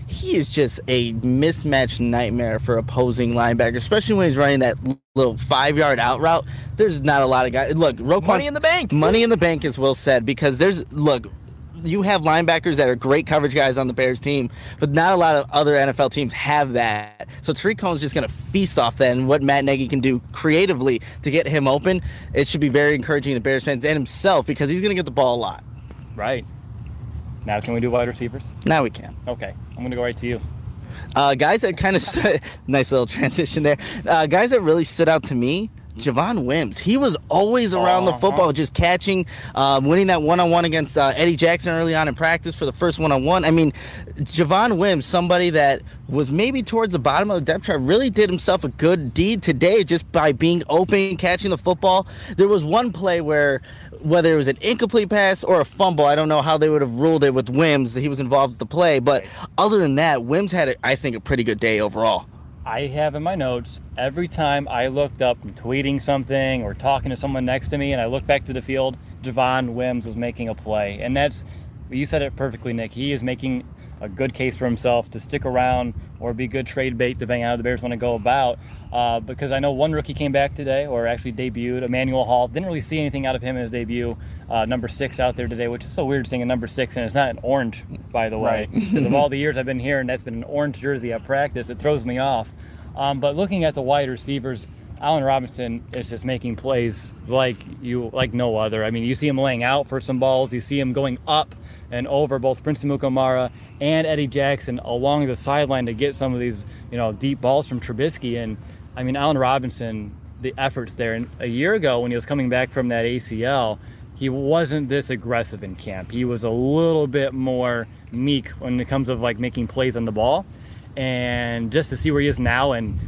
S3: he is just a mismatched nightmare for opposing linebackers, especially when he's running that little five yard out route. There's not a lot of guys. Look, Roquan,
S2: money in the bank.
S3: Money in the bank, as Will said, because there's look. You have linebackers that are great coverage guys on the Bears team, but not a lot of other NFL teams have that. So Tarik Cohen's just going to feast off that, and what Matt Nagy can do creatively to get him open, it should be very encouraging to Bears fans and himself because he's going to get the ball a lot.
S1: Right. Now, can we do wide receivers?
S3: Now we can.
S1: Okay, I'm going to go right to you.
S3: Uh, guys that kind of (laughs) stood, nice little transition there. Uh, guys that really stood out to me Javon Wims. He was always around uh-huh. the football, just catching, uh, winning that one on one against uh, Eddie Jackson early on in practice for the first one on one. I mean, Javon Wims, somebody that was maybe towards the bottom of the depth chart, really did himself a good deed today just by being open, catching the football. There was one play where, whether it was an incomplete pass or a fumble, I don't know how they would have ruled it with Wims. That he was involved with the play, but other than that, Wims had, I think, a pretty good day overall.
S1: I have in my notes every time I looked up and tweeting something or talking to someone next to me and I look back to the field, Javon Wims was making a play. And that's you said it perfectly, Nick. He is making a good case for himself to stick around or be good trade bait depending on how the Bears want to go about. Uh, because I know one rookie came back today or actually debuted, Emmanuel Hall. Didn't really see anything out of him in his debut. Uh, number six out there today, which is so weird seeing a number six, and it's not an orange, by the way.
S2: Right.
S1: Of (laughs) all the years I've been here, and that's been an orange jersey at practice, it throws me off. Um, but looking at the wide receivers, Allen Robinson is just making plays like you like no other. I mean, you see him laying out for some balls. You see him going up and over both Prince Amukamara and Eddie Jackson along the sideline to get some of these, you know, deep balls from Trubisky. And I mean, Allen Robinson, the efforts there. And a year ago, when he was coming back from that ACL, he wasn't this aggressive in camp. He was a little bit more meek when it comes of like making plays on the ball. And just to see where he is now, and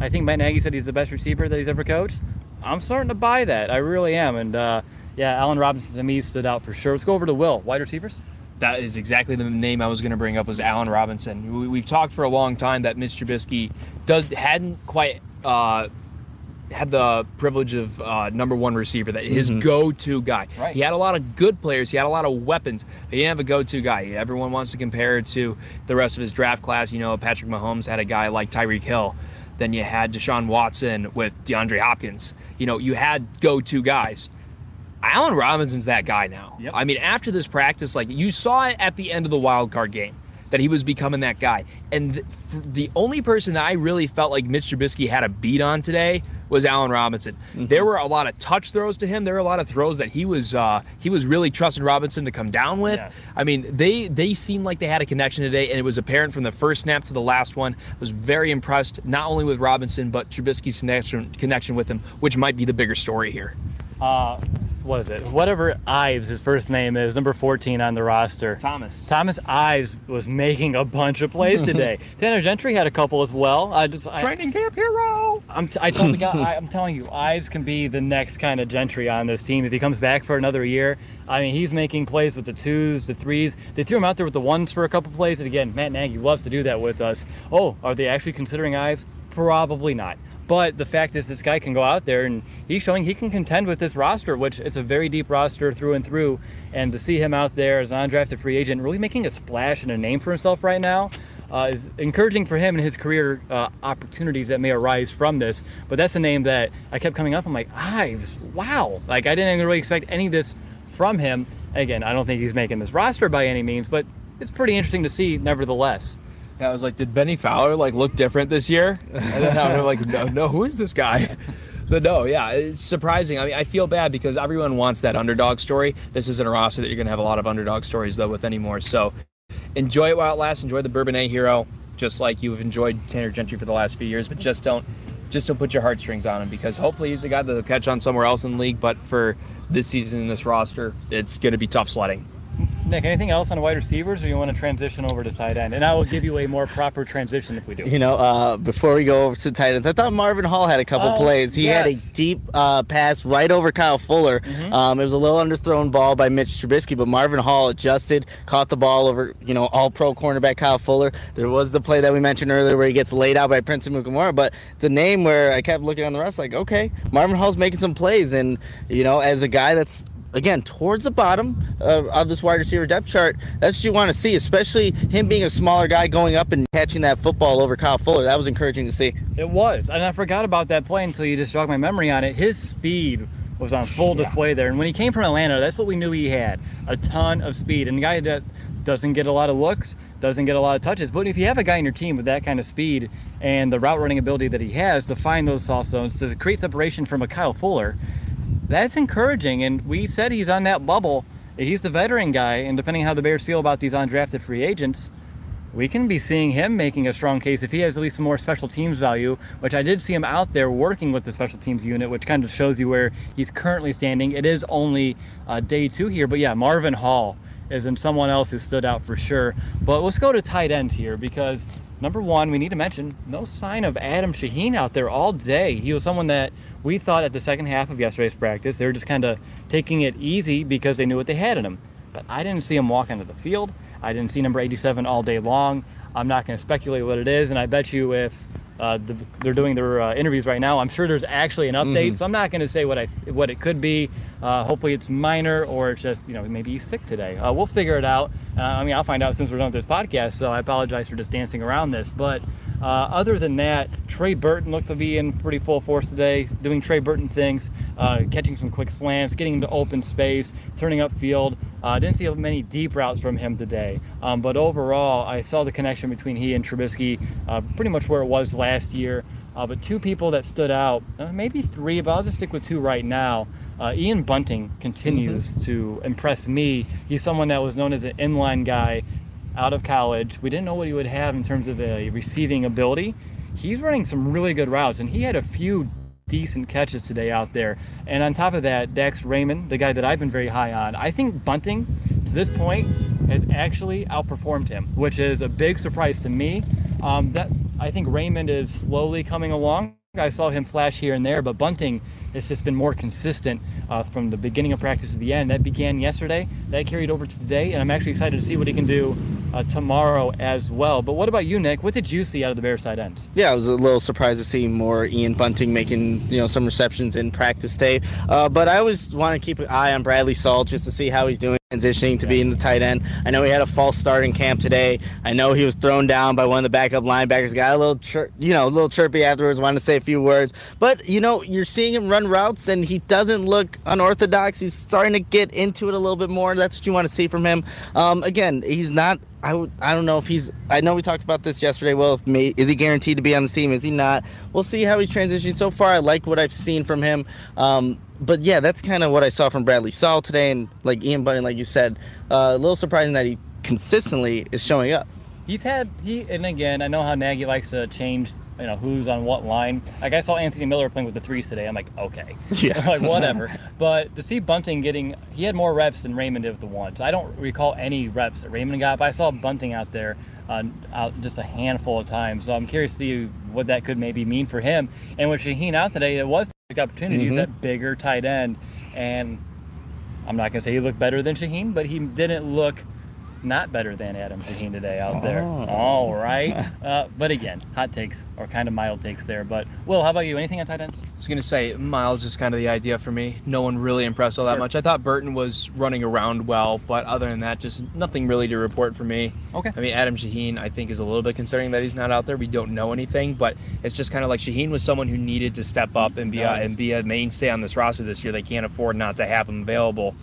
S1: I think Matt Nagy said he's the best receiver that he's ever coached. I'm starting to buy that. I really am. And uh, yeah, Allen Robinson to me stood out for sure. Let's go over to Will. Wide receivers.
S2: That is exactly the name I was going to bring up was Allen Robinson. We, we've talked for a long time that Mitch Trubisky does hadn't quite uh, had the privilege of uh, number one receiver, that his go-to guy.
S1: Right.
S2: He had a lot of good players. He had a lot of weapons. But he didn't have a go-to guy. Everyone wants to compare it to the rest of his draft class. You know, Patrick Mahomes had a guy like Tyreek Hill. Then you had Deshaun Watson with DeAndre Hopkins. You know, you had go-to guys. Allen Robinson's that guy now.
S1: Yep.
S2: I mean, after this practice, like you saw it at the end of the wild card game that he was becoming that guy. And th- the only person that I really felt like Mitch Trubisky had a beat on today was Allen Robinson. There were a lot of touch throws to him. There were a lot of throws that he was uh, he was really trusting Robinson to come down with.
S1: Yes.
S2: I mean, they they seemed like they had a connection today, and it was apparent from the first snap to the last one. I was very impressed not only with Robinson but Trubisky's connection connection with him, which might be the bigger story here.
S1: Uh, what is it? Whatever Ives, his first name is, number 14 on the roster.
S2: Thomas.
S1: Thomas Ives was making a bunch of plays today. (laughs) Tanner Gentry had a couple as well. I just I,
S2: Training camp hero.
S1: I'm t- I told the guy I, I'm telling you, Ives can be the next kind of Gentry on this team if he comes back for another year. I mean, he's making plays with the twos, the threes. They threw him out there with the ones for a couple plays, and again, Matt Nagy loves to do that with us. Oh, are they actually considering Ives? Probably not. But the fact is, this guy can go out there and he's showing he can contend with this roster, which it's a very deep roster through and through. And to see him out there as an undrafted free agent, really making a splash and a name for himself right now, uh, is encouraging for him and his career uh, opportunities that may arise from this. But that's a name that I kept coming up. I'm like, Ives, wow! Like I didn't even really expect any of this from him. Again, I don't think he's making this roster by any means, but it's pretty interesting to see, nevertheless.
S2: Yeah, I was like, did Bennie Fowler like look different this year? And then I'm like, no, no, who is this guy? (laughs) But no, yeah, it's surprising. I mean, I feel bad because everyone wants that underdog story. This isn't a roster that you're gonna have a lot of underdog stories though with anymore. So enjoy it while it lasts. Enjoy the Bourbonnais hero, just like you've enjoyed Tanner Gentry for the last few years. But just don't, just don't put your heartstrings on him because hopefully he's a guy that'll catch on somewhere else in the league. But for this season in this roster, it's gonna be tough sledding.
S1: Nick, anything else on wide receivers, or you want to transition over to tight end? And I will give you a more proper transition if we do.
S3: You know, uh, before we go over to tight ends, I thought Marvin Hall had a couple
S1: Oh,
S3: plays. He had a deep uh, pass right over Kyle Fuller. Um, it was a little underthrown ball by Mitch Trubisky, but Marvin Hall adjusted, caught the ball over, you know, all pro cornerback Kyle Fuller. There was the play that we mentioned earlier where he gets laid out by Prince Amukamara, but it's a name where I kept looking on the rest like, okay, Marvin Hall's making some plays. And, you know, as a guy that's again towards the bottom of, of this wide receiver depth chart. That's what you want to see, especially him being a smaller guy going up and catching that football over Kyle Fuller. That was encouraging to see.
S1: It was, and I forgot about that play until you just jogged my memory on it. His speed was on full display there, and when he came from Atlanta, that's what we knew he had a ton of speed. And a guy that doesn't get a lot of looks, doesn't get a lot of touches, but if you have a guy in your team with that kind of speed and the route running ability that he has to find those soft zones to create separation from a Kyle Fuller, that's encouraging. And we said he's on that bubble. He's the veteran guy, and depending on how the Bears feel about these undrafted free agents, we can be seeing him making a strong case if he has at least some more special teams value, which I did see him out there working with the special teams unit, which kind of shows you where he's currently standing. It is only uh, day two here, but yeah, Marvin Hall is in someone else who stood out for sure. But let's go to tight ends here because number one, we need to mention no sign of Adam Shaheen out there all day. He was someone that we thought at the second half of yesterday's practice, they were just kind of taking it easy because they knew what they had in him. But I didn't see him walk onto the field. I didn't see number 87 all day long. I'm not going to speculate what it is, and I bet you if uh, the, they're doing their uh, interviews right now. I'm sure there's actually an update,
S3: Mhm.
S1: so I'm not going to say what I what it could be. Uh, hopefully, it's minor or it's just you know maybe he's sick today. Uh, we'll figure it out. Uh, I mean, I'll find out since we're done with this podcast. So I apologize for just dancing around this, but. Uh, other than that, Trey Burton looked to be in pretty full force today, doing Trey Burton things, uh, catching some quick slams, getting into open space, turning up field. Uh, didn't see many deep routes from him today, um, but overall, I saw the connection between he and Trubisky uh, pretty much where it was last year. Uh, but two people that stood out, uh, maybe three, but I'll just stick with two right now. Uh, Ian Bunting continues to impress me. He's someone that was known as an inline guy out of college. We didn't know what he would have in terms of a receiving ability. He's running some really good routes, and he had a few decent catches today out there. And on top of that, Dax Raymond, the guy that I've been very high on, I think Bunting to this point has actually outperformed him, which is a big surprise to me. Um, that I think Raymond is slowly coming along. I saw him flash here and there, but Bunting has just been more consistent uh, from the beginning of practice to the end. That began yesterday, that carried over to today, and I'm actually excited to see what he can do uh, tomorrow as well. But what about you, Nick? What did you see out of the Bear side ends?
S3: Yeah, I was a little surprised to see more Ian Bunting making you know some receptions in practice day. Uh, but I always want to keep an eye on Bradley Sowell just to see how he's doing transitioning to being the tight end. I know he had a false start in camp today. I know he was thrown down by one of the backup linebackers. Got a little chir- you know a little chirpy afterwards. Wanted to say a few words, but you know you're seeing him run routes and he doesn't look unorthodox. He's starting to get into it a little bit more. That's what you want to see from him. Um, again, he's not I w- I don't know if he's. I know we talked about this yesterday. Well, if may, is he guaranteed to be on the team? Is he not? We'll see how he's transitioning. So far, I like what I've seen from him. Um, but yeah, that's kind of what I saw from Bradley Sowell today, and like Ian Bunting, like you said, uh, a little surprising that he consistently is showing up.
S1: He's had he and again I know how Nagy likes to change you know who's on what line. Like I saw Anthony Miller playing with the threes today. I'm like okay, (laughs)
S3: Yeah. (laughs)
S1: like whatever. (laughs) But to see Bunting getting he had more reps than Raymond did with the ones. I don't recall any reps that Raymond got, but I saw Bunting out there uh, out just a handful of times. So I'm curious to see what that could maybe mean for him. And with Shaheen out today, it was to use
S3: Mhm.
S1: that bigger tight end. And I'm not gonna say he looked better than Shaheen, but he didn't look not better than Adam Shaheen today out there.
S3: Oh.
S1: All right. (laughs) Uh, but again, hot takes or kind of mild takes there. But Will, how about you? Anything on tight ends?
S2: I was gonna say Miles is kind of the idea for me. No one really impressed all that
S1: Sure.
S2: much. I thought Burton was running around well, but other than that, just nothing really to report for me.
S1: Okay.
S2: I mean, Adam Shaheen, I think, is a little bit concerning that he's not out there. We don't know anything, but it's just kind of like Shaheen was someone who needed to step up and be a, and be a mainstay on this roster this year. They can't afford not to have him available.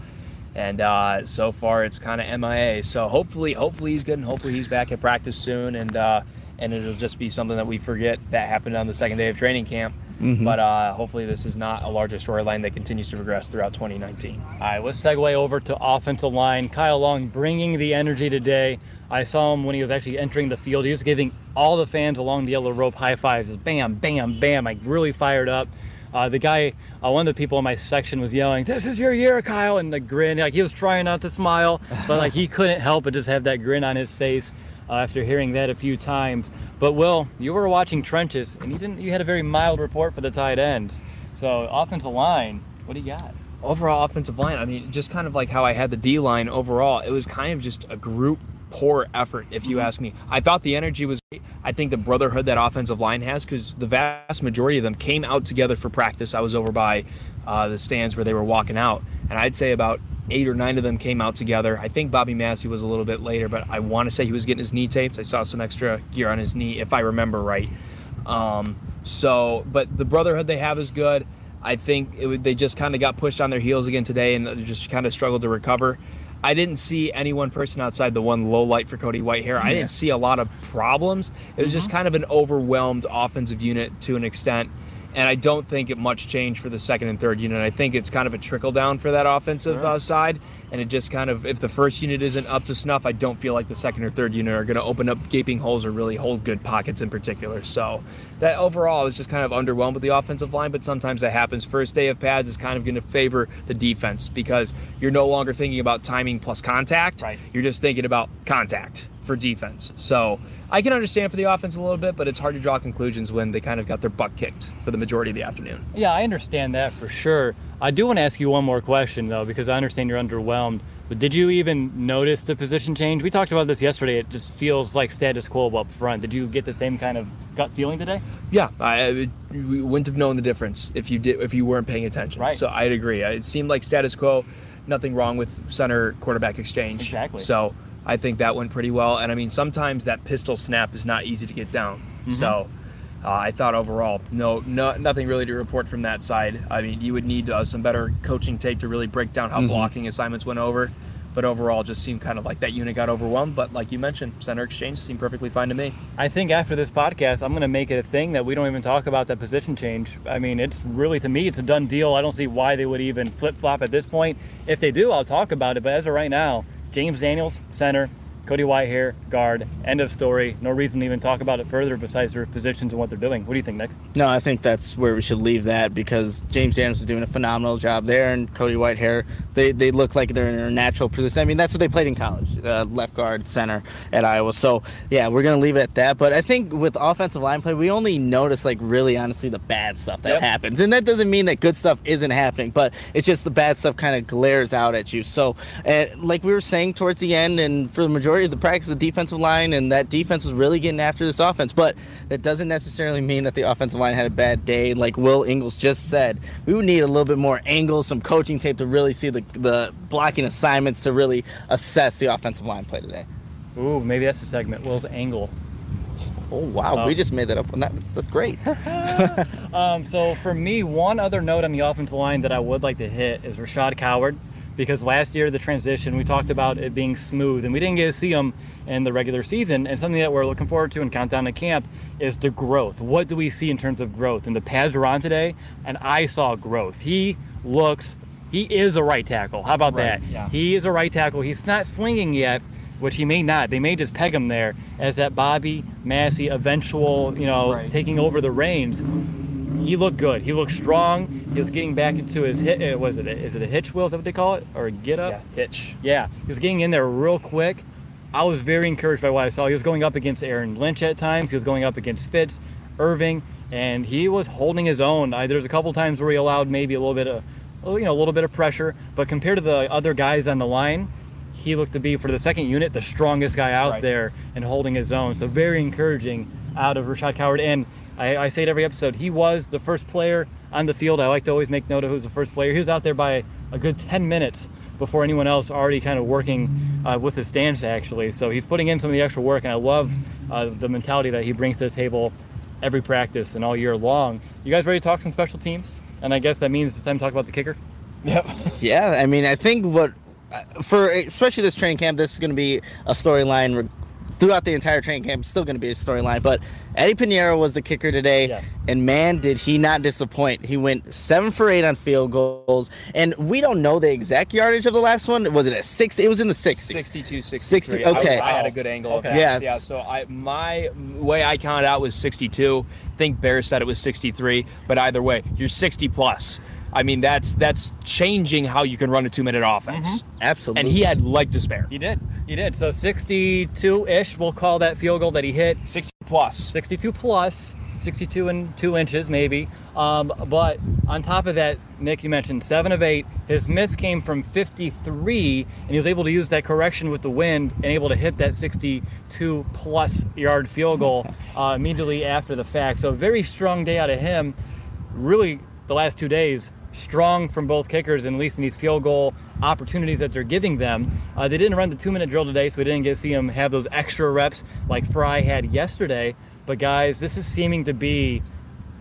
S2: And uh, so far, it's kind of MIA. So hopefully, hopefully he's good, and hopefully he's back at practice soon, and uh, and it'll just be something that we forget that happened on the second day of training camp.
S3: Mhm.
S2: But uh, hopefully, this is not a larger storyline that continues to progress throughout 2019.
S1: All right, let's segue over to offensive line. Kyle Long bringing the energy today. I saw him when he was actually entering the field. He was giving all the fans along the yellow rope high fives. Just bam, bam, bam. Like really fired up. Uh, the guy, uh, one of the people in my section was yelling, "This is your year, Kyle!" and the grin. Like he was trying not to smile, but like he (laughs) couldn't help but just have that grin on his face uh, after hearing that a few times. But Will, you were watching trenches, and you didn't. You had a very mild report for the tight ends. So offensive line, what do you got?
S2: Overall offensive line, I mean, just kind of like how I had the D line overall, it was kind of just a group poor effort, if you ask me. I thought the energy was great. I think the brotherhood that offensive line has, because the vast majority of them came out together for practice. I was over by uh, the stands where they were walking out, and I'd say about eight or nine of them came out together. I think Bobby Massie was a little bit later, but I want to say he was getting his knee taped. I saw some extra gear on his knee, if I remember right. Um, so, but the brotherhood they have is good. I think would, they just kind of got pushed on their heels again today and just kind of struggled to recover. I didn't see any one person outside the one low light for Cody Whitehair. I didn't see a lot of problems. It was just mm-hmm. kind of an overwhelmed offensive unit to an extent. And I don't think it much changed for the second and third unit. I think it's kind of a trickle down for that offensive uh, side. And it just kind of, if the first unit isn't up to snuff, I don't feel like the second or third unit are going to open up gaping holes or really hold good pockets in particular. So that overall I was just kind of underwhelmed with the offensive line, but sometimes that happens. First day of pads is kind of going to favor the defense because you're no longer thinking about timing plus contact.
S1: Right.
S2: You're just thinking about contact for defense. So I can understand for the offense a little bit, but it's hard to draw conclusions when they kind of got their butt kicked for the majority of the afternoon.
S1: Yeah, I understand that for sure. I do want to ask you one more question though, because I understand you're underwhelmed But did you even notice the position change? We talked about this yesterday. It just feels like status quo up front. Did you get the same kind of gut feeling today?
S2: Yeah, I, we wouldn't have known the difference if you did if you weren't paying attention.
S1: Right.
S2: So I'd agree. It seemed like status quo. Nothing wrong with center quarterback exchange.
S1: Exactly.
S2: So I think that went pretty well. And I mean, sometimes that pistol snap is not easy to get down.
S1: Mm-hmm.
S2: So uh, I thought overall, no, no, nothing really to report from that side. I mean, you would need uh, some better coaching tape to really break down how
S1: Mm-hmm.
S2: blocking assignments went over. But overall, just seemed kind of like that unit got overwhelmed. But like you mentioned, center exchange seemed perfectly fine to me.
S1: I think after this podcast, I'm going to make it a thing that we don't even talk about that position change. I mean, it's really, to me, it's a done deal. I don't see why they would even flip flop at this point. If they do, I'll talk about it. But as of right now, James Daniels, center, Cody Whitehair, guard, end of story. No reason to even talk about it further besides their positions and what they're doing. What do you think, Nick?
S3: No, I think that's where we should leave that because James Daniels is doing a phenomenal job there, and Cody Whitehair, they, they look like they're in their natural position. I mean, that's what they played in college, uh, left guard, center at Iowa. So, yeah, we're going to leave it at that. But I think with offensive line play, we only notice, like, really honestly, the bad stuff that
S1: Yep.
S3: happens. And that doesn't mean that good stuff isn't happening, but it's just the bad stuff kind of glares out at you. So, uh, like we were saying towards the end, and for the majority of the practice, of the defensive line, and that defense was really getting after this offense. But that doesn't necessarily mean that the offensive line had a bad day. Like Will Ingles just said, we would need a little bit more angles, some coaching tape to really see the, the blocking assignments to really assess the offensive line play today.
S1: Ooh, maybe that's the segment. Will's angle.
S3: Oh, wow.
S1: Oh.
S3: We just made that up. That's, that's great. (laughs)
S1: Um, so for me, one other note on the offensive line that I would like to hit is Rashad Coward, because last year the transition we talked about it being smooth, and we didn't get to see them in the regular season. And something that we're looking forward to in countdown to camp is the growth. What do we see in terms of growth? And the pads were on today, and I saw growth. He looks, he is a right tackle. How about
S2: Right,
S1: that?
S2: yeah.
S1: He is a right tackle. He's not swinging yet. Which he may not. They may just peg him there as that Bobby Massie eventual, you know,
S2: Right.
S1: taking over the reins he looked good. He looked strong. He was getting back into his hit. uh, Was it? A, is it a hitch wheel? Is that what they call it, or a get up?
S2: Yeah, hitch.
S1: Yeah, he was getting in there real quick. I was very encouraged by what I saw. He was going up against Aaron Lynch at times. He was going up against Fitts, Irving, and he was holding his own. I, there's a couple times where he allowed maybe a little bit of, you know, a little bit of pressure, but compared to the other guys on the line, he looked to be for the second unit the strongest guy out
S2: Right.
S1: there and holding his own. So very encouraging out of Rashad Coward. And I, I say it every episode, he was the first player on the field. I like to always make note of who's the first player. He was out there by a good 10 minutes before anyone else already kind of working uh, with his stance actually. So he's putting in some of the extra work, and I love uh, the mentality that he brings to the table every practice and all year long. You guys ready to talk some special teams? And I guess that means it's time to talk about the kicker.
S2: Yep. (laughs)
S3: Yeah, I mean, I think what for especially this training camp, this is going to be a storyline throughout the entire training camp. It's still going to be a storyline, but Eddie Pineiro was the kicker today,
S1: Yes.
S3: and man, did he not disappoint! He went seven for eight on field goals, and we don't know the exact yardage of the last one. Was it a six? It was in the sixties.
S2: 62, 63.
S3: 60,
S2: I was-
S3: okay.
S2: I, had a good angle.
S1: Okay.
S2: Of
S3: Yeah.
S2: Yeah. So I my way I counted out was 62. I think Bear said it was 63, but either way, you're 60 plus. I mean, that's that's changing how you can run a two minute offense.
S3: Absolutely.
S2: And he had leg to spare.
S1: He did. He did. So 62-ish, we'll call that field goal that he hit.
S2: 60 plus.
S1: 62 plus. plus, 62 and two inches maybe. Um, but on top of that, Nick, you mentioned seven of eight. His miss came from 53, and he was able to use that correction with the wind and able to hit that 62 plus yard field goal (laughs) uh, immediately after the fact. So very strong day out of him. Really, the last two days. Strong from both kickers, and at least in these field goal opportunities that they're giving them. Uh, they didn't run the two minute drill today, so we didn't get to see them have those extra reps like Fry had yesterday. But guys, this is seeming to be,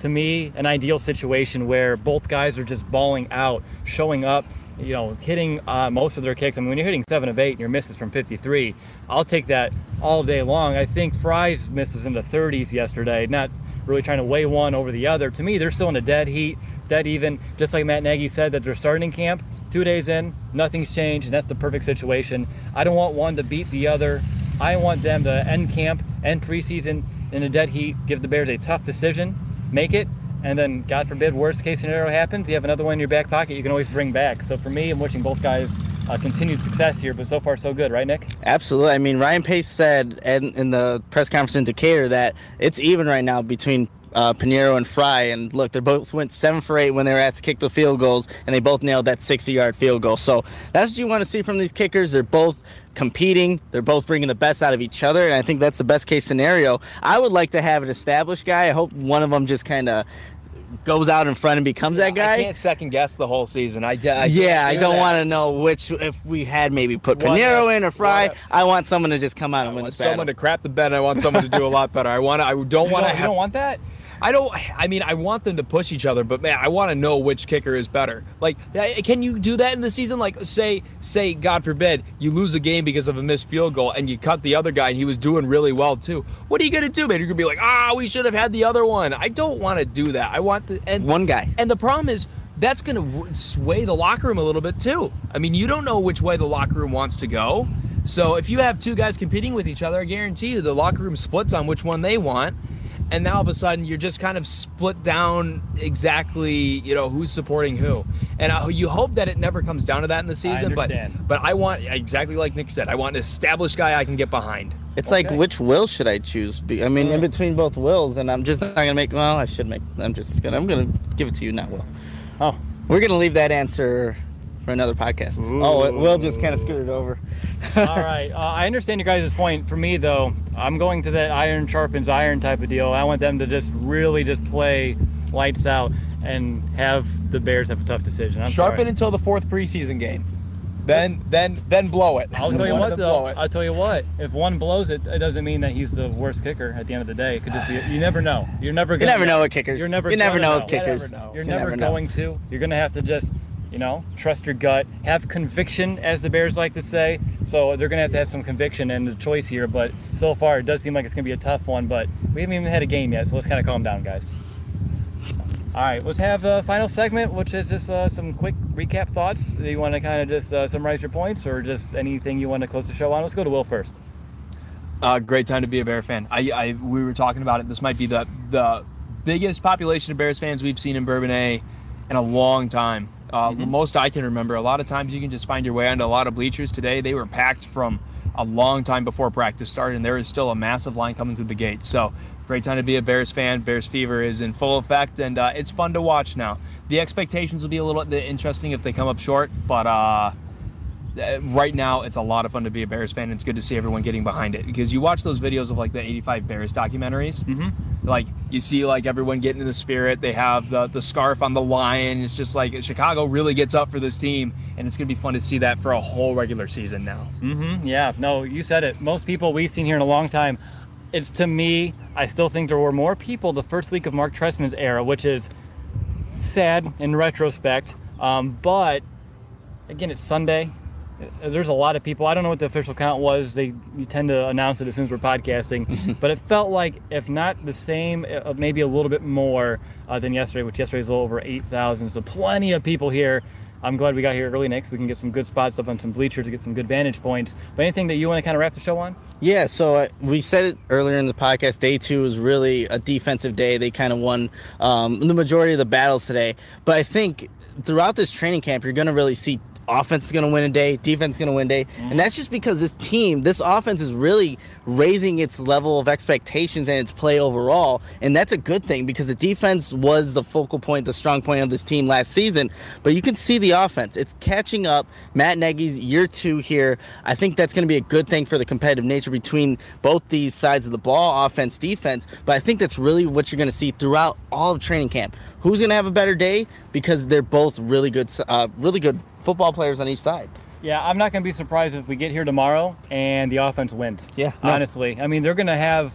S1: to me, an ideal situation where both guys are just balling out, showing up, you know, hitting uh, most of their kicks. I mean, when you're hitting seven of eight and your miss is from 53, I'll take that all day long. I think Fry's miss was in the 30s yesterday, not really trying to weigh one over the other. To me, they're still in a dead heat, dead even. Just like Matt Nagy said that they're starting camp two days in, nothing's changed, and that's the perfect situation. I don't want one to beat the other. I want them to end camp, end preseason in a dead heat, give the Bears a tough decision, make it, and then God forbid, worst case scenario happens, you have another one in your back pocket you can always bring back. So for me, I'm wishing both guys uh, continued success here, but so far so good, right, Nick?
S3: Absolutely. I mean, Ryan Pace said in, in the press conference in Decatur that it's even right now between uh, Piñeiro and Fry, and look, they both went seven for eight when they were asked to kick the field goals, and they both nailed that 60-yard field goal. So that's what you want to see from these kickers. They're both competing. They're both bringing the best out of each other, and I think that's the best case scenario. I would like to have an established guy. I hope one of them just kind of goes out in front and becomes that guy.
S2: I can't second guess the whole season. I, I
S3: yeah, I
S2: do
S3: don't want to know which if we had maybe put
S2: What Pineiro
S3: in or Fry.
S2: what
S3: I want someone to just come out
S2: I
S3: and win
S2: want
S3: this battle.
S2: someone to crap the bed. I want someone to do a lot better. I want. I don't want to.
S1: you don't want that?
S2: I don't. I mean, I want them to push each other, but man, I want to know which kicker is better. Like, can you do that in the season? Like, say, say, God forbid, you lose a game because of a missed field goal, and you cut the other guy, and he was doing really well too. What are you gonna do, man? You're gonna be like, ah, we should have had the other one. I don't want to do that. I want the and
S3: One guy.
S2: And the problem is. That's going to sway the locker room a little bit too. I mean, you don't know which way the locker room wants to go. So if you have two guys competing with each other, I guarantee you the locker room splits on which one they want and now all of a sudden you're just kind of split down exactly you know who's supporting who and I, you hope that it never comes down to that in the season but but i want exactly like nick said i want an established guy i can get behind
S3: It's like which will should I choose? I mean, in mm-hmm. between both wills, and I'm just not gonna make. Well, I should make. I'm just gonna. I'm gonna give it to you, not Will.
S1: Oh,
S3: We're gonna leave that answer for another podcast. Oh, it, Will just kind of scooted over. (laughs)
S1: all right. Uh, I understand your guys' point. For me, though, I'm going to that iron sharpens iron type of deal. I want them to just really just play lights out and have the Bears have a tough decision. I'm
S2: sharpen
S1: sorry.
S2: until the fourth preseason game then then then blow it
S1: I'll tell (laughs) you what,
S2: of them blow
S1: though. I'll tell you what. If one blows it, it doesn't mean that he's the worst kicker at the end of the day. It could just be. You never know. You're never.
S3: You
S1: Gonna you
S3: never know with kickers.
S1: You're never.
S3: You never
S1: gonna
S3: know with kickers.
S2: never know.
S1: You're
S3: You
S1: never,
S3: never know.
S1: going to. You're gonna have to just, you know, trust your gut, have conviction, as the Bears like to say. So they're gonna have to have some conviction in the choice here. But so far, it does seem like it's gonna be a tough one. But we haven't even had a game yet, so let's kind of calm down, guys. All right, let's have a final segment, which is just uh, some quick recap thoughts. Do you want to kind of just uh, summarize your points, or just anything you want to close the show on? Let's go to Will first.
S2: Uh, great time to be a Bear fan. I, I we were talking about it. This might be the the biggest population of Bears fans we've seen in Bourbonnais in a long time. Uh, the Most I can remember. A lot of times you can just find your way onto a lot of bleachers. Today they were packed from a long time before practice started, and there is still a massive line coming through the gate. So great time to be a Bears fan. Bears fever is in full effect, and uh, it's fun to watch now. The expectations will be a little bit interesting if they come up short, but. Uh, right now it's a lot of fun to be a Bears fan. and It's good to see everyone getting behind it because you watch those videos of like the 85 Bears documentaries. Mm-hmm. Like you see like everyone getting in the spirit. They have the the scarf on the lion. It's just like Chicago really gets up for this team, and it's gonna be fun to see that for a whole regular season now.
S1: Mm-hmm. Yeah. No, you said it. Most people we've seen here in a long time. It's to me. I still think there were more people the first week of Mark Trestman's era, which is sad in retrospect. Um, but again, it's Sunday. Uh, There's a lot of people. I don't know what the official count was. They you tend to announce it as soon as we're podcasting, (laughs) but it felt like, if not the same, uh, maybe a little bit more uh, than yesterday, which yesterday was a little over 8,000. So plenty of people here. I'm glad we got here early next. We can get some good spots up on some bleachers to get some good vantage points. But anything that you want to kind of wrap the show on?
S3: Yeah, so uh, we said it earlier in the podcast. Day two was really a defensive day. They kind of won um, the majority of the battles today. But I think throughout this training camp, you're going to really see offense is going to win a day, defense is going to win a day. And that's just because this team, this offense is really raising its level of expectations and its play overall. And that's a good thing because the defense was the focal point, the strong point of this team last season. But you can see the offense. It's catching up. Matt Nagy's year two here. I think that's going to be a good thing for the competitive nature between both these sides of the ball, offense, defense. But I think that's really what you're going to see throughout all of training camp. Who's going to have a better day? Because they're both really good, uh, really good football players on each side.
S1: Yeah, I'm not going to be surprised if we get here tomorrow and the offense wins.
S3: Yeah, no.
S1: Honestly. I mean, they're going to have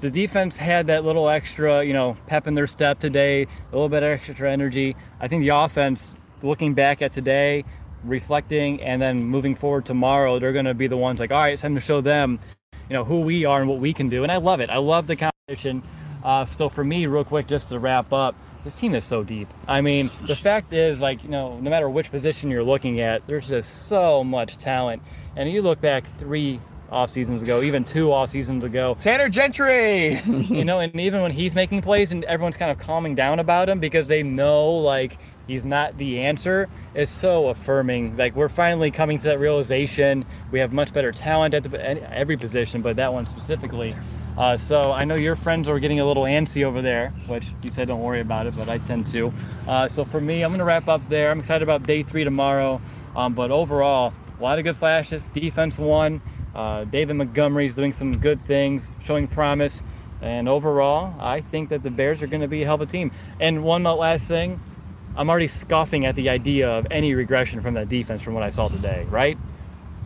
S1: the defense had that little extra, you know, pep in their step today, a little bit extra energy. I think the offense, looking back at today, reflecting, and then moving forward tomorrow, they're going to be the ones like, all right, it's time to show them, you know, who we are and what we can do. And I love it. I love the competition. Uh, so for me, real quick, just to wrap up, this team is so deep. I mean, the fact is, like, you know, no matter which position you're looking at, there's just so much talent. And you look back three off seasons ago, even two off seasons ago,
S2: Tanner Gentry. (laughs)
S1: you know, and even when he's making plays and everyone's kind of calming down about him because they know like he's not the answer is so affirming. Like we're finally coming to that realization. We have much better talent at the, at every position, but that one specifically. Uh, so I know your friends are getting a little antsy over there, which you said don't worry about it, but I tend to. Uh, so for me, I'm going to wrap up there. I'm excited about day three tomorrow. Um, but overall, a lot of good flashes. Defense won. Uh, David Montgomery's doing some good things, showing promise. And overall, I think that the Bears are going to be a hell of a team. And one last thing, I'm already scoffing at the idea of any regression from that defense from what I saw today, right?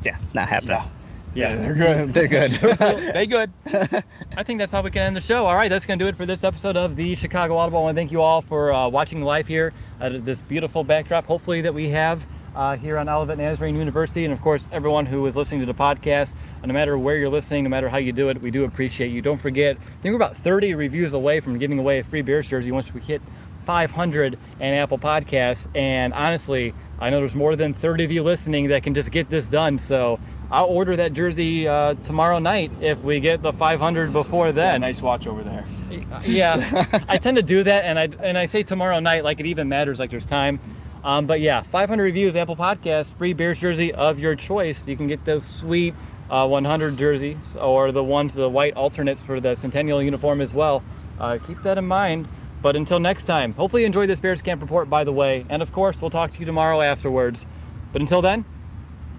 S3: Yeah, not happening.
S2: Yeah.
S1: Yeah,
S2: they're good.
S3: They're good. (laughs)
S2: they good. (laughs)
S1: I think that's how we can end the show. All right, that's going to do it for this episode of the Chicago Audible. I want to thank you all for uh, watching live here at this beautiful backdrop. Hopefully, that we have uh, here on Olivet Nazarene University, and of course, everyone who is listening to the podcast. No matter where you're listening, no matter how you do it, we do appreciate you. Don't forget, I think we're about 30 reviews away from giving away a free Bears jersey once we hit 500 and Apple Podcasts. And honestly, I know there's more than 30 of you listening that can just get this done. So I'll order that jersey uh, tomorrow night if we get the 500 before then.
S2: Yeah, nice watch over there. (laughs)
S1: Yeah, I tend to do that, and I and I say tomorrow night like it even matters, like there's time. Um, but yeah, 500 reviews, Apple Podcasts, free Bears jersey of your choice. You can get those sweet uh, 100 jerseys or the ones, the white alternates for the Centennial uniform as well. Uh, keep that in mind. But until next time, hopefully you enjoyed this Bears Camp Report, by the way. And of course, we'll talk to you tomorrow afterwards. But until then,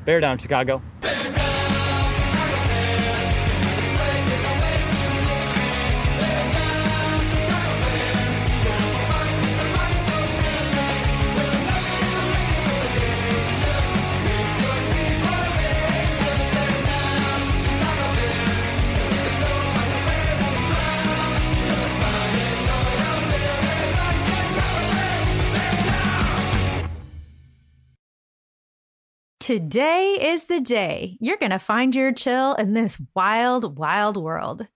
S1: bear down, Chicago.
S5: Today is the day you're going to find your chill in this wild, wild world.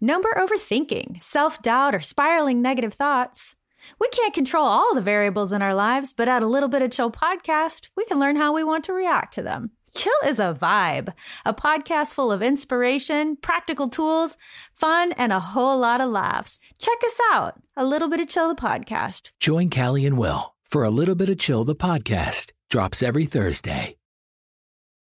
S5: Number overthinking, self doubt, or spiraling negative thoughts. We can't control all the variables in our lives, but at a little bit of chill podcast, we can learn how we want to react to them. Chill is a vibe, a podcast full of inspiration, practical tools, fun, and a whole lot of laughs. Check us out, a little bit of chill the podcast.
S6: Join Callie and Will for a little bit of chill the podcast. Drops every Thursday.